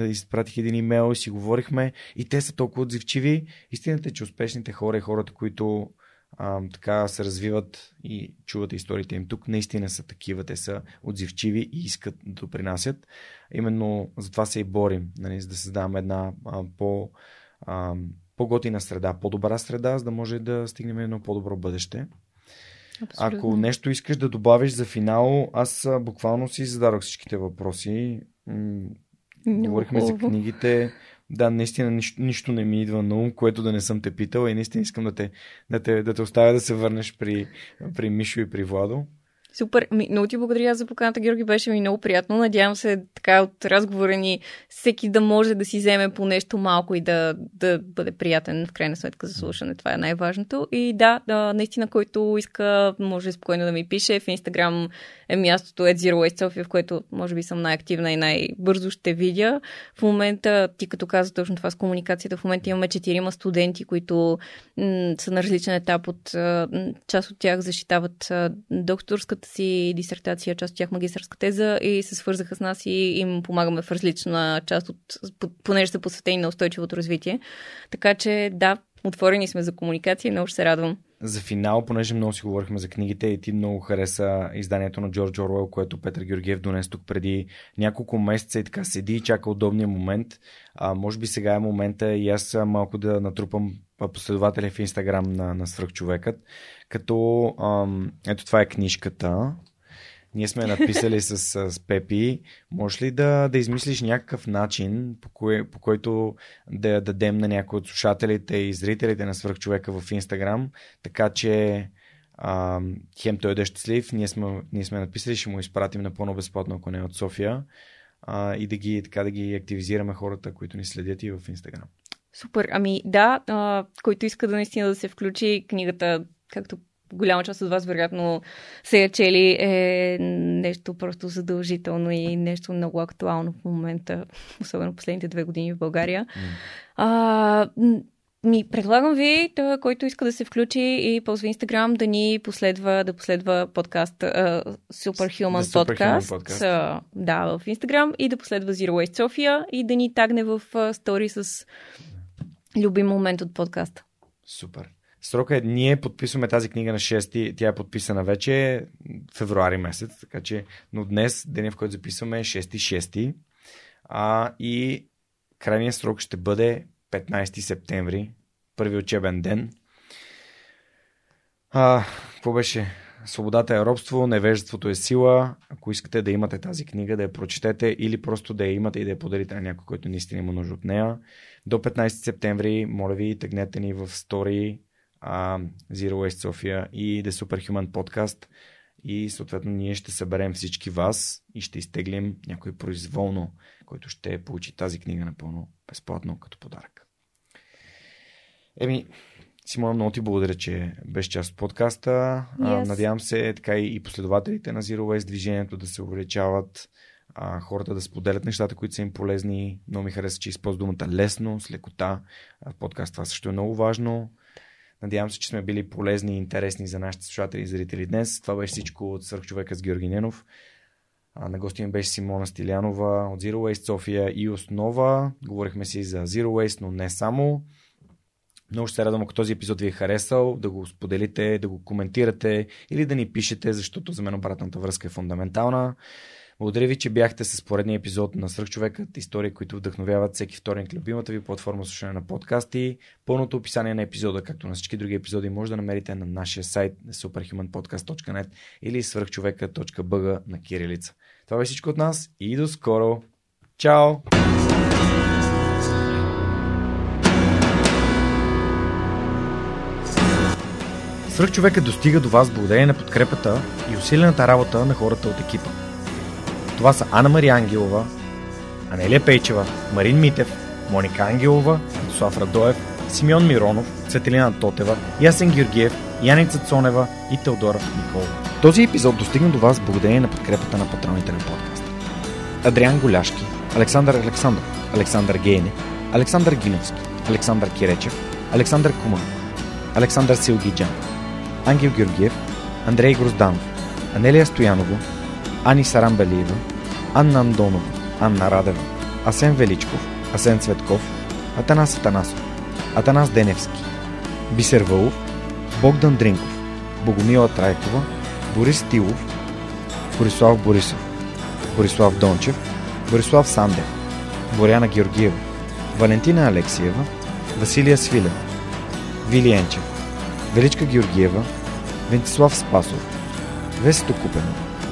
[SPEAKER 1] изпратих един имейл и си говорихме и те са толкова отзивчиви. Истината е, че успешните хора и хората, които а, така се развиват и чувате историите им тук, наистина са такива, те са отзивчиви и искат да допринасят. Именно за това се и борим, нали, за да създаваме една а, по, а, по-готина среда, по-добра среда, за да може да стигнем едно по-добро бъдеще. Абсолютно. Ако нещо искаш да добавиш за финал, аз буквално си зададох всичките въпроси. Говорихме за книгите. Да, наистина нищо, нищо не ми идва на ум, което да не съм те питал и наистина искам да те, да те, да те оставя да се върнеш при, при Мишо и при Владо.
[SPEAKER 2] Супер. Ми, много ти благодаря за поканата, Георги. Беше ми много приятно. Надявам се така от разговора ни всеки да може да си вземе по нещо малко и да, да бъде приятен в крайна сметка за слушане. Това е най-важното. И да, да наистина, който иска, може спокойно да ми пише. В Инстаграм е мястото at Zero Waste Sofia, в което може би съм най-активна и най-бързо ще видя. В момента, ти като каза точно това с комуникацията, в момента имаме четирима студенти, които м- са на различен етап от част от тях защитават докторската докторската си дисертация, част от тях магистърска теза и се свързаха с нас и им помагаме в различна част от, понеже са посветени на устойчивото развитие. Така че да, отворени сме за комуникация и много ще се радвам.
[SPEAKER 1] За финал, понеже много си говорихме за книгите и ти много хареса изданието на Джордж Оруел, което Петър Георгиев донес тук преди няколко месеца и така седи и чака удобния момент. А, може би сега е момента и аз малко да натрупам последователи в Инстаграм на, на свръхчовекът, като ам, ето това е книжката. Ние сме написали с, с Пепи. Може ли да, да измислиш някакъв начин, по, кое, по който да дадем на някои от слушателите и зрителите на свръхчовека в Инстаграм, така че а, хем той да е щастлив, ние сме, ние сме написали, ще му изпратим напълно безплатно, ако не е от София, а, и да ги, така да ги активизираме хората, които ни следят и в Инстаграм.
[SPEAKER 2] Супер. Ами да, а, който иска да наистина да се включи книгата, както голяма част от вас вероятно се е чели, е нещо просто задължително и нещо много актуално в момента, особено последните две години в България. Mm. А, ми, предлагам ви, да, който иска да се включи и ползва Инстаграм, да ни последва, да последва подкаст uh, Superhuman The Podcast. Superhuman да, в Инстаграм и да последва Zero Waste Sofia и да ни тагне в стори с любим момент от подкаста.
[SPEAKER 1] Супер. Срока е, ние подписваме тази книга на 6, тя е подписана вече февруари месец, така че, но днес, деня в който записваме е 6-6 а, и крайният срок ще бъде 15 септември, първи учебен ден. А, какво беше? Свободата е робство, невежеството е сила. Ако искате да имате тази книга, да я прочетете или просто да я имате и да я подарите на някой, който наистина има нужда от нея. До 15 септември, моля ви, тъгнете ни в стори uh, Zero Waste Sofia и The Superhuman Podcast и съответно ние ще съберем всички вас и ще изтеглим някой произволно, който ще получи тази книга напълно безплатно като подарък. Еми, Симона, много ти благодаря, че беше част от подкаста. Yes. Надявам се така и последователите на Zero Waste движението да се увеличават, а, хората да споделят нещата, които са им полезни. Много ми хареса, че използва думата лесно, с лекота. В подкаст това също е много важно. Надявам се, че сме били полезни и интересни за нашите слушатели и зрители днес. Това беше всичко от Свърхчовека с Георги Ненов. А, на гости ми беше Симона Стилянова от Zero Waste София и Основа. Говорихме си за Zero Waste, но не само. Много ще се радвам, ако този епизод ви е харесал, да го споделите, да го коментирате или да ни пишете, защото за мен обратната връзка е фундаментална. Благодаря ви, че бяхте с поредния епизод на Свърхчовекът, истории, които вдъхновяват всеки вторник любимата ви платформа слушане на подкасти. Пълното описание на епизода, както на всички други епизоди, може да намерите на нашия сайт superhumanpodcast.net или свърхчовека.bg на кирилица. Това беше всичко от нас и до скоро! Чао! Свръхчовека достига до вас благодарение на подкрепата и усилената работа на хората от екипа. Това са Анна Мария Ангелова, Анелия Пейчева, Марин Митев, Моника Ангелова, Слав Радоев, Симеон Миронов, Цветелина Тотева, Ясен Георгиев, Яница Цонева и Теодора Николова. Този епизод достигна до вас благодарение на подкрепата на патроните на подкаста. Адриан Голяшки, Александър Александров, Александър Гейне, Александър Гиновски, Александър Киречев, Александър Куман, Александър Силгиджан, Ангел Георгиев, Андрей Грозданов, Анелия Стоянова, Ани Сарамбелиева, Анна Андонова, Анна Радева, Асен Величков, Асен Цветков, Атанас Атанасов, Атанас Деневски, Бисер Вълов, Богдан Дринков, Богомила Трайкова, Борис Тилов, Борислав Борисов, Борислав Дончев, Борислав Сандев, Боряна Георгиева, Валентина Алексиева, Василия Свилев, Вили Енчев, Величка Георгиева, Вентислав Спасов, Весето Купенов,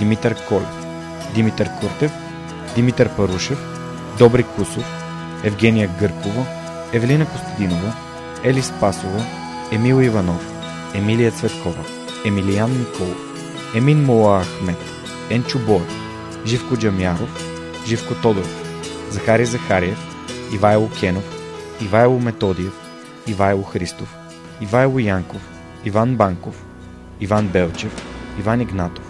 [SPEAKER 1] Димитър Колев, Димитър Куртев, Димитър Парушев, Добри Кусов, Евгения Гъркова, Евелина Костадинова, Ели Спасова, Емил Иванов, Емилия Цветкова, Емилиян Николов, Емин Мола Ахмет, Енчо Боев, Живко Джамяров, Живко Тодоров, Захари Захариев, Ивайло Кенов, Ивайло Методиев, Ивайло Христов, Ивайло Янков, Иван Банков, Иван Белчев, Иван Игнатов,